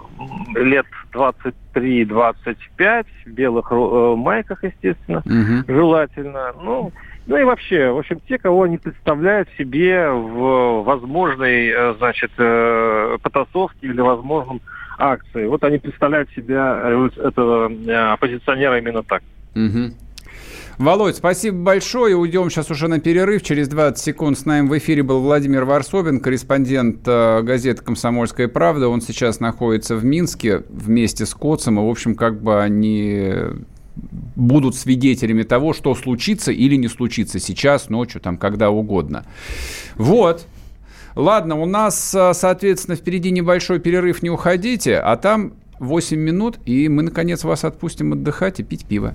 лет 23-25, в белых э, майках, естественно, угу. желательно. Ну, ну и вообще, в общем, те, кого они представляют себе в возможной, э, значит, э, потасовке или возможном акции. Вот они представляют себя этого оппозиционера именно так. Угу. Володь, спасибо большое. Уйдем сейчас уже на перерыв. Через 20 секунд с нами в эфире был Владимир Варсобин, корреспондент э, газеты «Комсомольская правда». Он сейчас находится в Минске вместе с Коцем. И, в общем, как бы они будут свидетелями того, что случится или не случится сейчас, ночью, там, когда угодно. Вот. Ладно, у нас, э, соответственно, впереди небольшой перерыв, не уходите, а там 8 минут, и мы, наконец, вас отпустим отдыхать и пить пиво.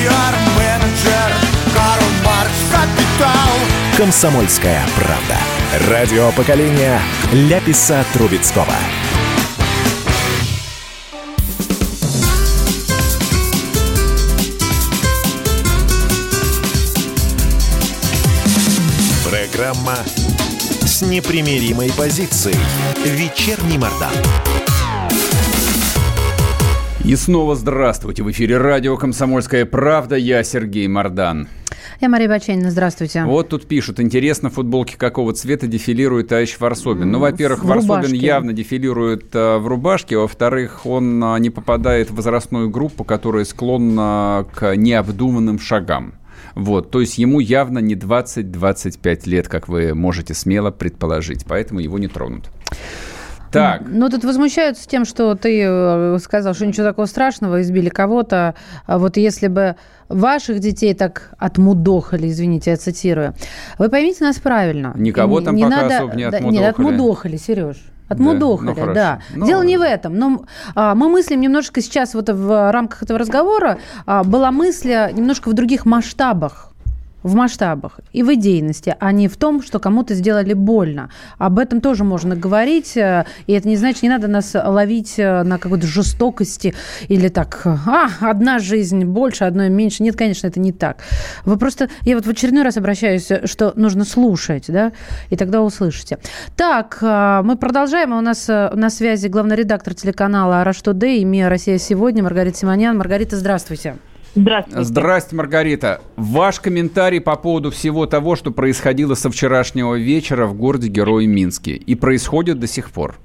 Пиар-менеджер Карл Маркс Капитал Комсомольская правда. Радио поколения Ляписа Трубецкого. Программа с непримиримой позицией. Вечерний Мордан. И снова здравствуйте. В эфире радио «Комсомольская правда». Я Сергей Мордан. Я Мария Баченина. Здравствуйте. Вот тут пишут. Интересно, футболки какого цвета дефилирует товарищ Варсобин? Ну, во-первых, Варсобин явно дефилирует а, в рубашке. Во-вторых, он а, не попадает в возрастную группу, которая склонна к необдуманным шагам. Вот, то есть ему явно не 20-25 лет, как вы можете смело предположить, поэтому его не тронут. Так. Ну, тут возмущаются тем, что ты э, сказал, что ничего такого страшного, избили кого-то. А вот если бы ваших детей так отмудохали, извините, я цитирую. Вы поймите нас правильно. Никого там не пока надо, особо не отмудохали. Нет, отмудохали, Сереж. Отмудохали, да. Ну, да. Ну, Дело не в этом. Но а, мы мыслим немножко сейчас вот в рамках этого разговора а, была мысль немножко в других масштабах в масштабах и в идейности, а не в том, что кому-то сделали больно. Об этом тоже можно говорить, э, и это не значит, не надо нас ловить э, на какой-то жестокости или так, а, одна жизнь больше, одной меньше. Нет, конечно, это не так. Вы просто, я вот в очередной раз обращаюсь, что нужно слушать, да, и тогда услышите. Так, э, мы продолжаем, у нас на связи главный редактор телеканала «Араш Today» и «МИА Россия сегодня» Маргарита Симонян. Маргарита, здравствуйте. Здравствуйте. Здравствуйте, Маргарита. Ваш комментарий по поводу всего того, что происходило со вчерашнего вечера в городе Герой Минске и происходит до сих пор.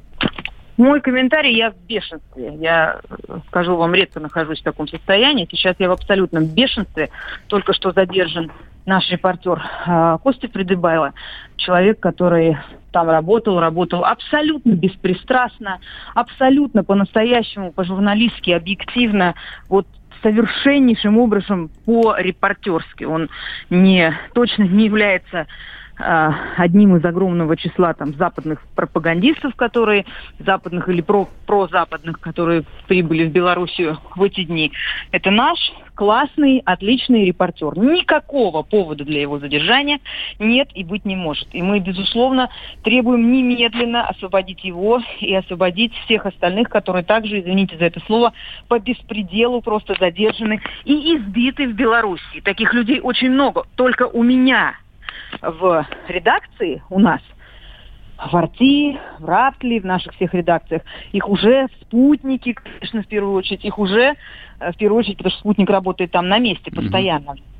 Мой комментарий, я в бешенстве. Я, скажу вам, редко нахожусь в таком состоянии. Сейчас я в абсолютном бешенстве. Только что задержан наш репортер э, Костя Придыбайло, человек, который там работал, работал абсолютно беспристрастно, абсолютно по-настоящему, по-журналистски, объективно. Вот совершеннейшим образом по-репортерски. Он не, точно не является а, одним из огромного числа там западных пропагандистов, которые западных или про прозападных, которые прибыли в Белоруссию в эти дни. Это наш классный, отличный репортер. Никакого повода для его задержания нет и быть не может. И мы, безусловно, требуем немедленно освободить его и освободить всех остальных, которые также, извините за это слово, по беспределу просто задержаны и избиты в Беларуси. Таких людей очень много. Только у меня в редакции у нас, в Арти, в Раптли, в наших всех редакциях, их уже в спутнике, конечно, в первую очередь, их уже, э, в первую очередь, потому что спутник работает там на месте постоянно, mm-hmm.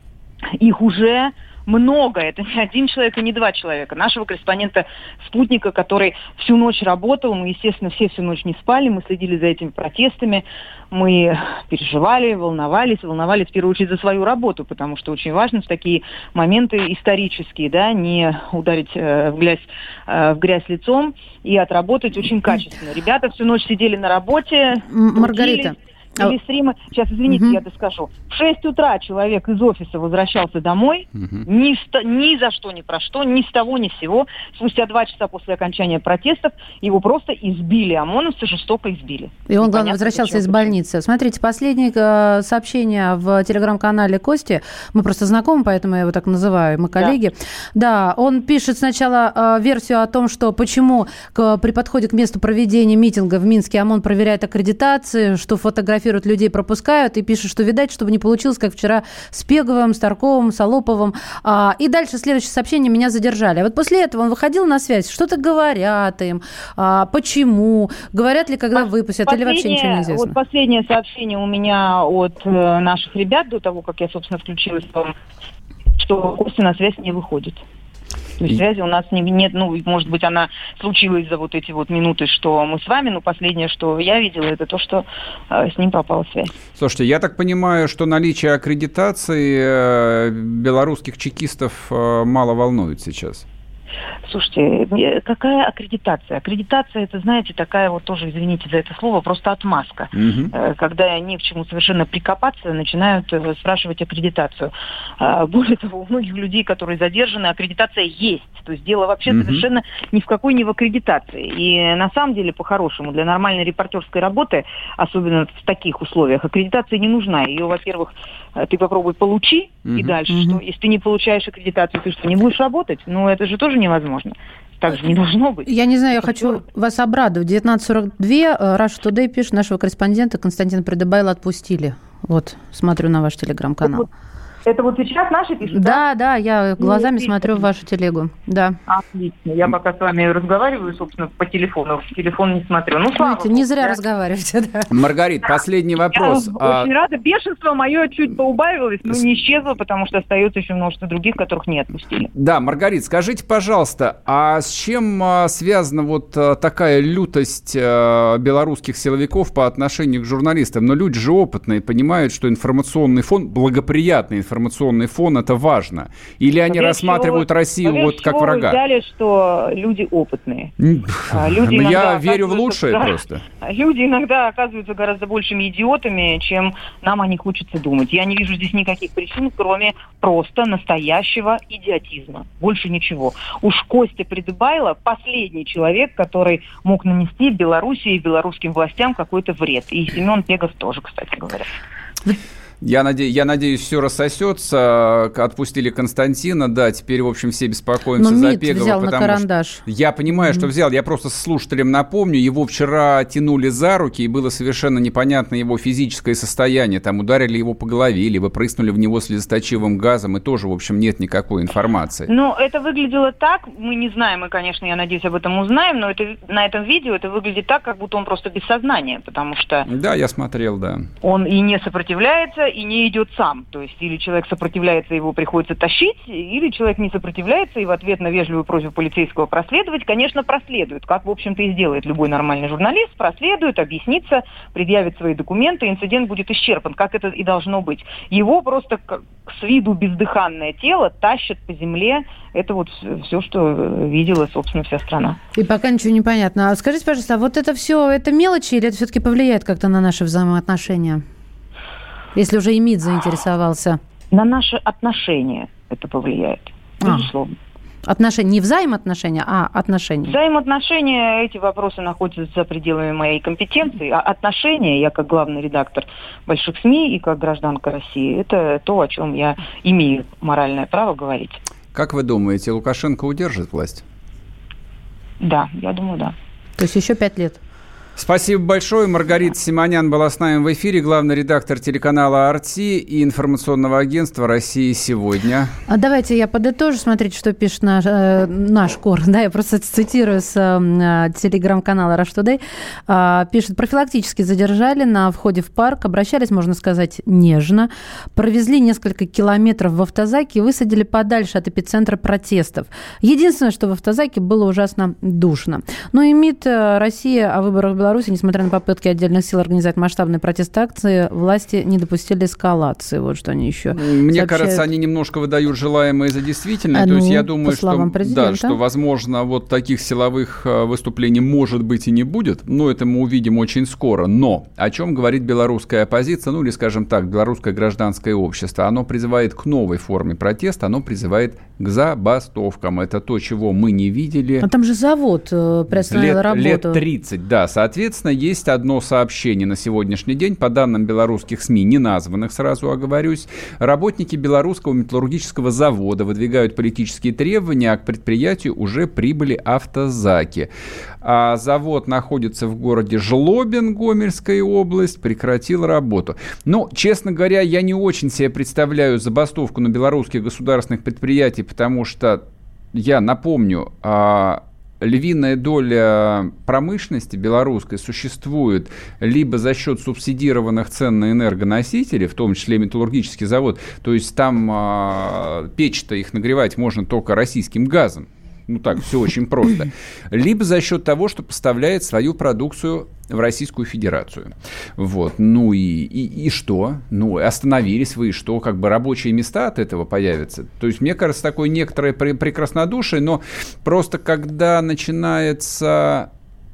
Их уже много. Это не один человек и не два человека. Нашего корреспондента «Спутника», который всю ночь работал, мы, естественно, все всю ночь не спали, мы следили за этими протестами, мы переживали, волновались, волновались в первую очередь за свою работу, потому что очень важно в такие моменты исторические, да, не ударить э, в, грязь, э, в грязь лицом и отработать очень качественно. Ребята всю ночь сидели на работе. Маргарита, А... Или с Рима, сейчас, извините, угу. я доскажу. В 6 утра человек из офиса возвращался домой, угу. ни, ни за что, ни про что, ни с того, ни с сего. Спустя два часа после окончания протестов его просто избили, ОМОНовцы жестоко избили. И он, главное, возвращался из больницы. Смотрите, последнее э, сообщение в телеграм-канале Кости. Мы просто знакомы, поэтому я его так называю, мы коллеги. Да, да он пишет сначала э, версию о том, что почему к, при подходе к месту проведения митинга в Минске ОМОН проверяет аккредитации, что фотографируют людей, пропускают, и пишет, что, видать, чтобы не получилось, как вчера с Пеговым, Старковым, Солоповым. А, и дальше следующее сообщение меня задержали. А вот после этого он выходил на связь, что-то говорят им, а, почему, говорят ли, когда выпустят, или вообще ничего не известно. Вот последнее сообщение у меня от э, наших ребят до того, как я, собственно, включилась, что Костя на связь не выходит. То есть связи у нас не, нет, ну, может быть, она случилась за вот эти вот минуты, что мы с вами, но последнее, что я видела, это то, что э, с ним пропала связь. Слушайте, я так понимаю, что наличие аккредитации э, белорусских чекистов э, мало волнует сейчас. Слушайте, какая аккредитация? Аккредитация, это, знаете, такая вот тоже, извините за это слово, просто отмазка. Угу. Когда не к чему совершенно прикопаться, начинают э, спрашивать аккредитацию. А, более того, у многих людей, которые задержаны, аккредитация есть. То есть дело вообще угу. совершенно ни в какой не в аккредитации. И на самом деле, по-хорошему, для нормальной репортерской работы, особенно в таких условиях, аккредитация не нужна. Ее, во-первых, ты попробуй получи, угу. и дальше угу. что? Если ты не получаешь аккредитацию, ты что, не будешь работать? Ну, это же тоже невозможно. Так же не должно быть. Я не знаю, я хочу вас обрадовать. 1942 Rush Today пишет, нашего корреспондента Константина Придыбайла отпустили. Вот, смотрю на ваш телеграм-канал. Это вот сейчас наши пишут, да? Да, да, я глазами Нет, смотрю в вашу телегу, да. Отлично. Я пока с вами разговариваю, собственно, по телефону. В телефон не смотрю. Ну, слава Знаете, не зря да? разговариваете, да. Маргарит, последний вопрос. Я а... очень рада. Бешенство мое чуть поубавилось, но не исчезло, потому что остается еще множество других, которых не отпустили. Да, Маргарит, скажите, пожалуйста, а с чем а, связана вот а, такая лютость а, белорусских силовиков по отношению к журналистам? Но люди же опытные, понимают, что информационный фон, благоприятный информационный информационный фон, это важно? Или они Поверь рассматривают чего, Россию вот как врага? Взяли, что люди опытные. А, люди ну, Я верю в лучшее просто. Люди иногда оказываются гораздо большими идиотами, чем нам о них хочется думать. Я не вижу здесь никаких причин, кроме просто настоящего идиотизма. Больше ничего. Уж Костя Придыбайло последний человек, который мог нанести Белоруссии и белорусским властям какой-то вред. И Семен Пегов тоже, кстати говоря. Я, наде... я надеюсь, все рассосется. Отпустили Константина, да, теперь, в общем, все беспокоимся Но за Пегова. взял на карандаш. Что... Я понимаю, mm-hmm. что взял. Я просто слушателям напомню, его вчера тянули за руки, и было совершенно непонятно его физическое состояние. Там ударили его по голове, либо прыснули в него слезоточивым газом, и тоже, в общем, нет никакой информации. Ну, это выглядело так, мы не знаем, мы, конечно, я надеюсь, об этом узнаем, но это, на этом видео это выглядит так, как будто он просто без сознания, потому что... Да, я смотрел, да. Он и не сопротивляется, и не идет сам. То есть или человек сопротивляется, его приходится тащить, или человек не сопротивляется и в ответ на вежливую просьбу полицейского проследовать, конечно, проследует, как, в общем-то, и сделает любой нормальный журналист, проследует, объяснится, предъявит свои документы, инцидент будет исчерпан, как это и должно быть. Его просто с виду бездыханное тело тащат по земле. Это вот все, что видела, собственно, вся страна. И пока ничего не понятно. А скажите, пожалуйста, а вот это все, это мелочи или это все-таки повлияет как-то на наши взаимоотношения? Если уже и МИД заинтересовался. На наши отношения это повлияет, а. безусловно. Отношения, не взаимоотношения, а отношения. Взаимоотношения, эти вопросы находятся за пределами моей компетенции. А отношения, я как главный редактор больших СМИ и как гражданка России, это то, о чем я имею моральное право говорить. Как вы думаете, Лукашенко удержит власть? Да, я думаю, да. То есть еще пять лет? Спасибо большое. Маргарита Симонян была с нами в эфире, главный редактор телеканала «Арти» и информационного агентства «России сегодня». А давайте я подытожу, смотрите, что пишет наш, э, наш кор. Да, я просто цитирую с э, телеграм-канала «Rush Today». Э, пишет, профилактически задержали на входе в парк, обращались, можно сказать, нежно, провезли несколько километров в автозаке и высадили подальше от эпицентра протестов. Единственное, что в автозаке было ужасно душно. Ну и МИД э, России о выборах Беларуси, несмотря на попытки отдельных сил организовать масштабные протест акции, власти не допустили эскалации. Вот что они еще Мне сообщают. кажется, они немножко выдают желаемое за действительное. А, То ну, есть я думаю, что, да, что, возможно, вот таких силовых э, выступлений может быть и не будет, но это мы увидим очень скоро. Но о чем говорит белорусская оппозиция, ну или, скажем так, белорусское гражданское общество? Оно призывает к новой форме протеста, оно призывает к забастовкам. Это то, чего мы не видели. А там же завод э, приостановил лет, работу. Лет 30, да. Соответственно, есть одно сообщение на сегодняшний день, по данным белорусских СМИ, не названных, сразу оговорюсь. Работники белорусского металлургического завода выдвигают политические требования, а к предприятию уже прибыли автозаки. А завод находится в городе Жлобин, Гомельская область, прекратил работу. Ну, честно говоря, я не очень себе представляю забастовку на белорусских государственных предприятиях, потому что я напомню, а, львиная доля промышленности белорусской существует либо за счет субсидированных цен на энергоносители, в том числе металлургический завод, то есть там а, печь-то их нагревать можно только российским газом. Ну так, все очень просто. Либо за счет того, что поставляет свою продукцию в Российскую Федерацию. Вот. Ну и, и, и что? Ну, остановились вы, и что? Как бы рабочие места от этого появятся? То есть, мне кажется, такое некоторое прекраснодушие, но просто когда начинается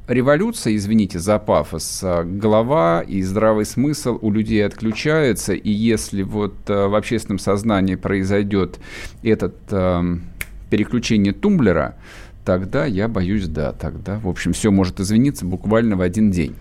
революция, извините за пафос, голова и здравый смысл у людей отключаются, и если вот э, в общественном сознании произойдет этот эм, переключение тумблера, тогда я боюсь, да, тогда, в общем, все может извиниться буквально в один день.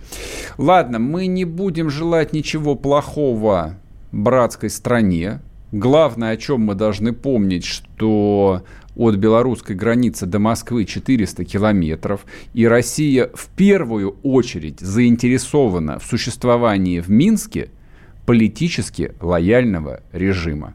Ладно, мы не будем желать ничего плохого братской стране. Главное, о чем мы должны помнить, что от белорусской границы до Москвы 400 километров, и Россия в первую очередь заинтересована в существовании в Минске политически лояльного режима.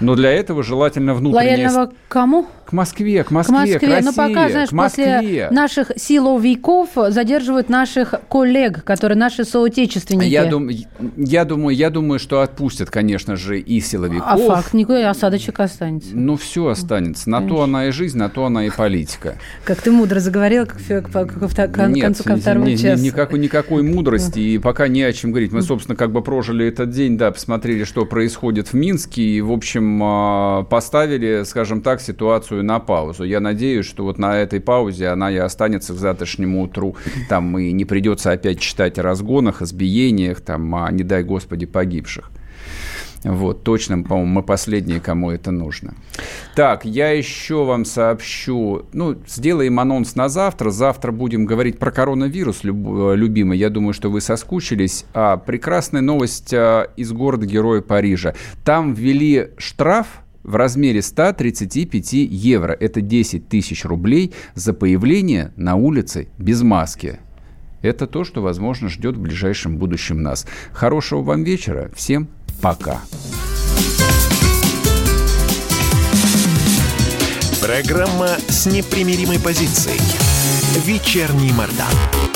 Но для этого желательно внутреннее... Лояльного кому? К Москве, к Москве, к, Москве. к России, Но пока, знаешь, к Москве. после наших силовиков задерживают наших коллег, которые наши соотечественники. Я, дум, я, думаю, я думаю, что отпустят, конечно же, и силовиков. А факт, никакой осадочек останется. Ну, все останется. На конечно. то она и жизнь, на то она и политика. Как ты мудро заговорил, как, как, как к Нет, концу ко второму часу. Никакой, никакой мудрости, и пока не о чем говорить. Мы, собственно, как бы прожили этот день, да, посмотрели, что происходит в Минске, и, в общем, а, поставили, скажем так, ситуацию на паузу. Я надеюсь, что вот на этой паузе она и останется к завтрашнему утру. Там и не придется опять читать о разгонах, избиениях, там, а, не дай господи, погибших. Вот, точно, по-моему, мы последние, кому это нужно. Так, я еще вам сообщу, ну, сделаем анонс на завтра. Завтра будем говорить про коронавирус, люб, любимый. Я думаю, что вы соскучились. А, прекрасная новость а, из города-героя Парижа. Там ввели штраф в размере 135 евро. Это 10 тысяч рублей за появление на улице без маски. Это то, что, возможно, ждет в ближайшем будущем нас. Хорошего вам вечера. Всем Пока. Программа с непримиримой позицией. Вечерний Мордан.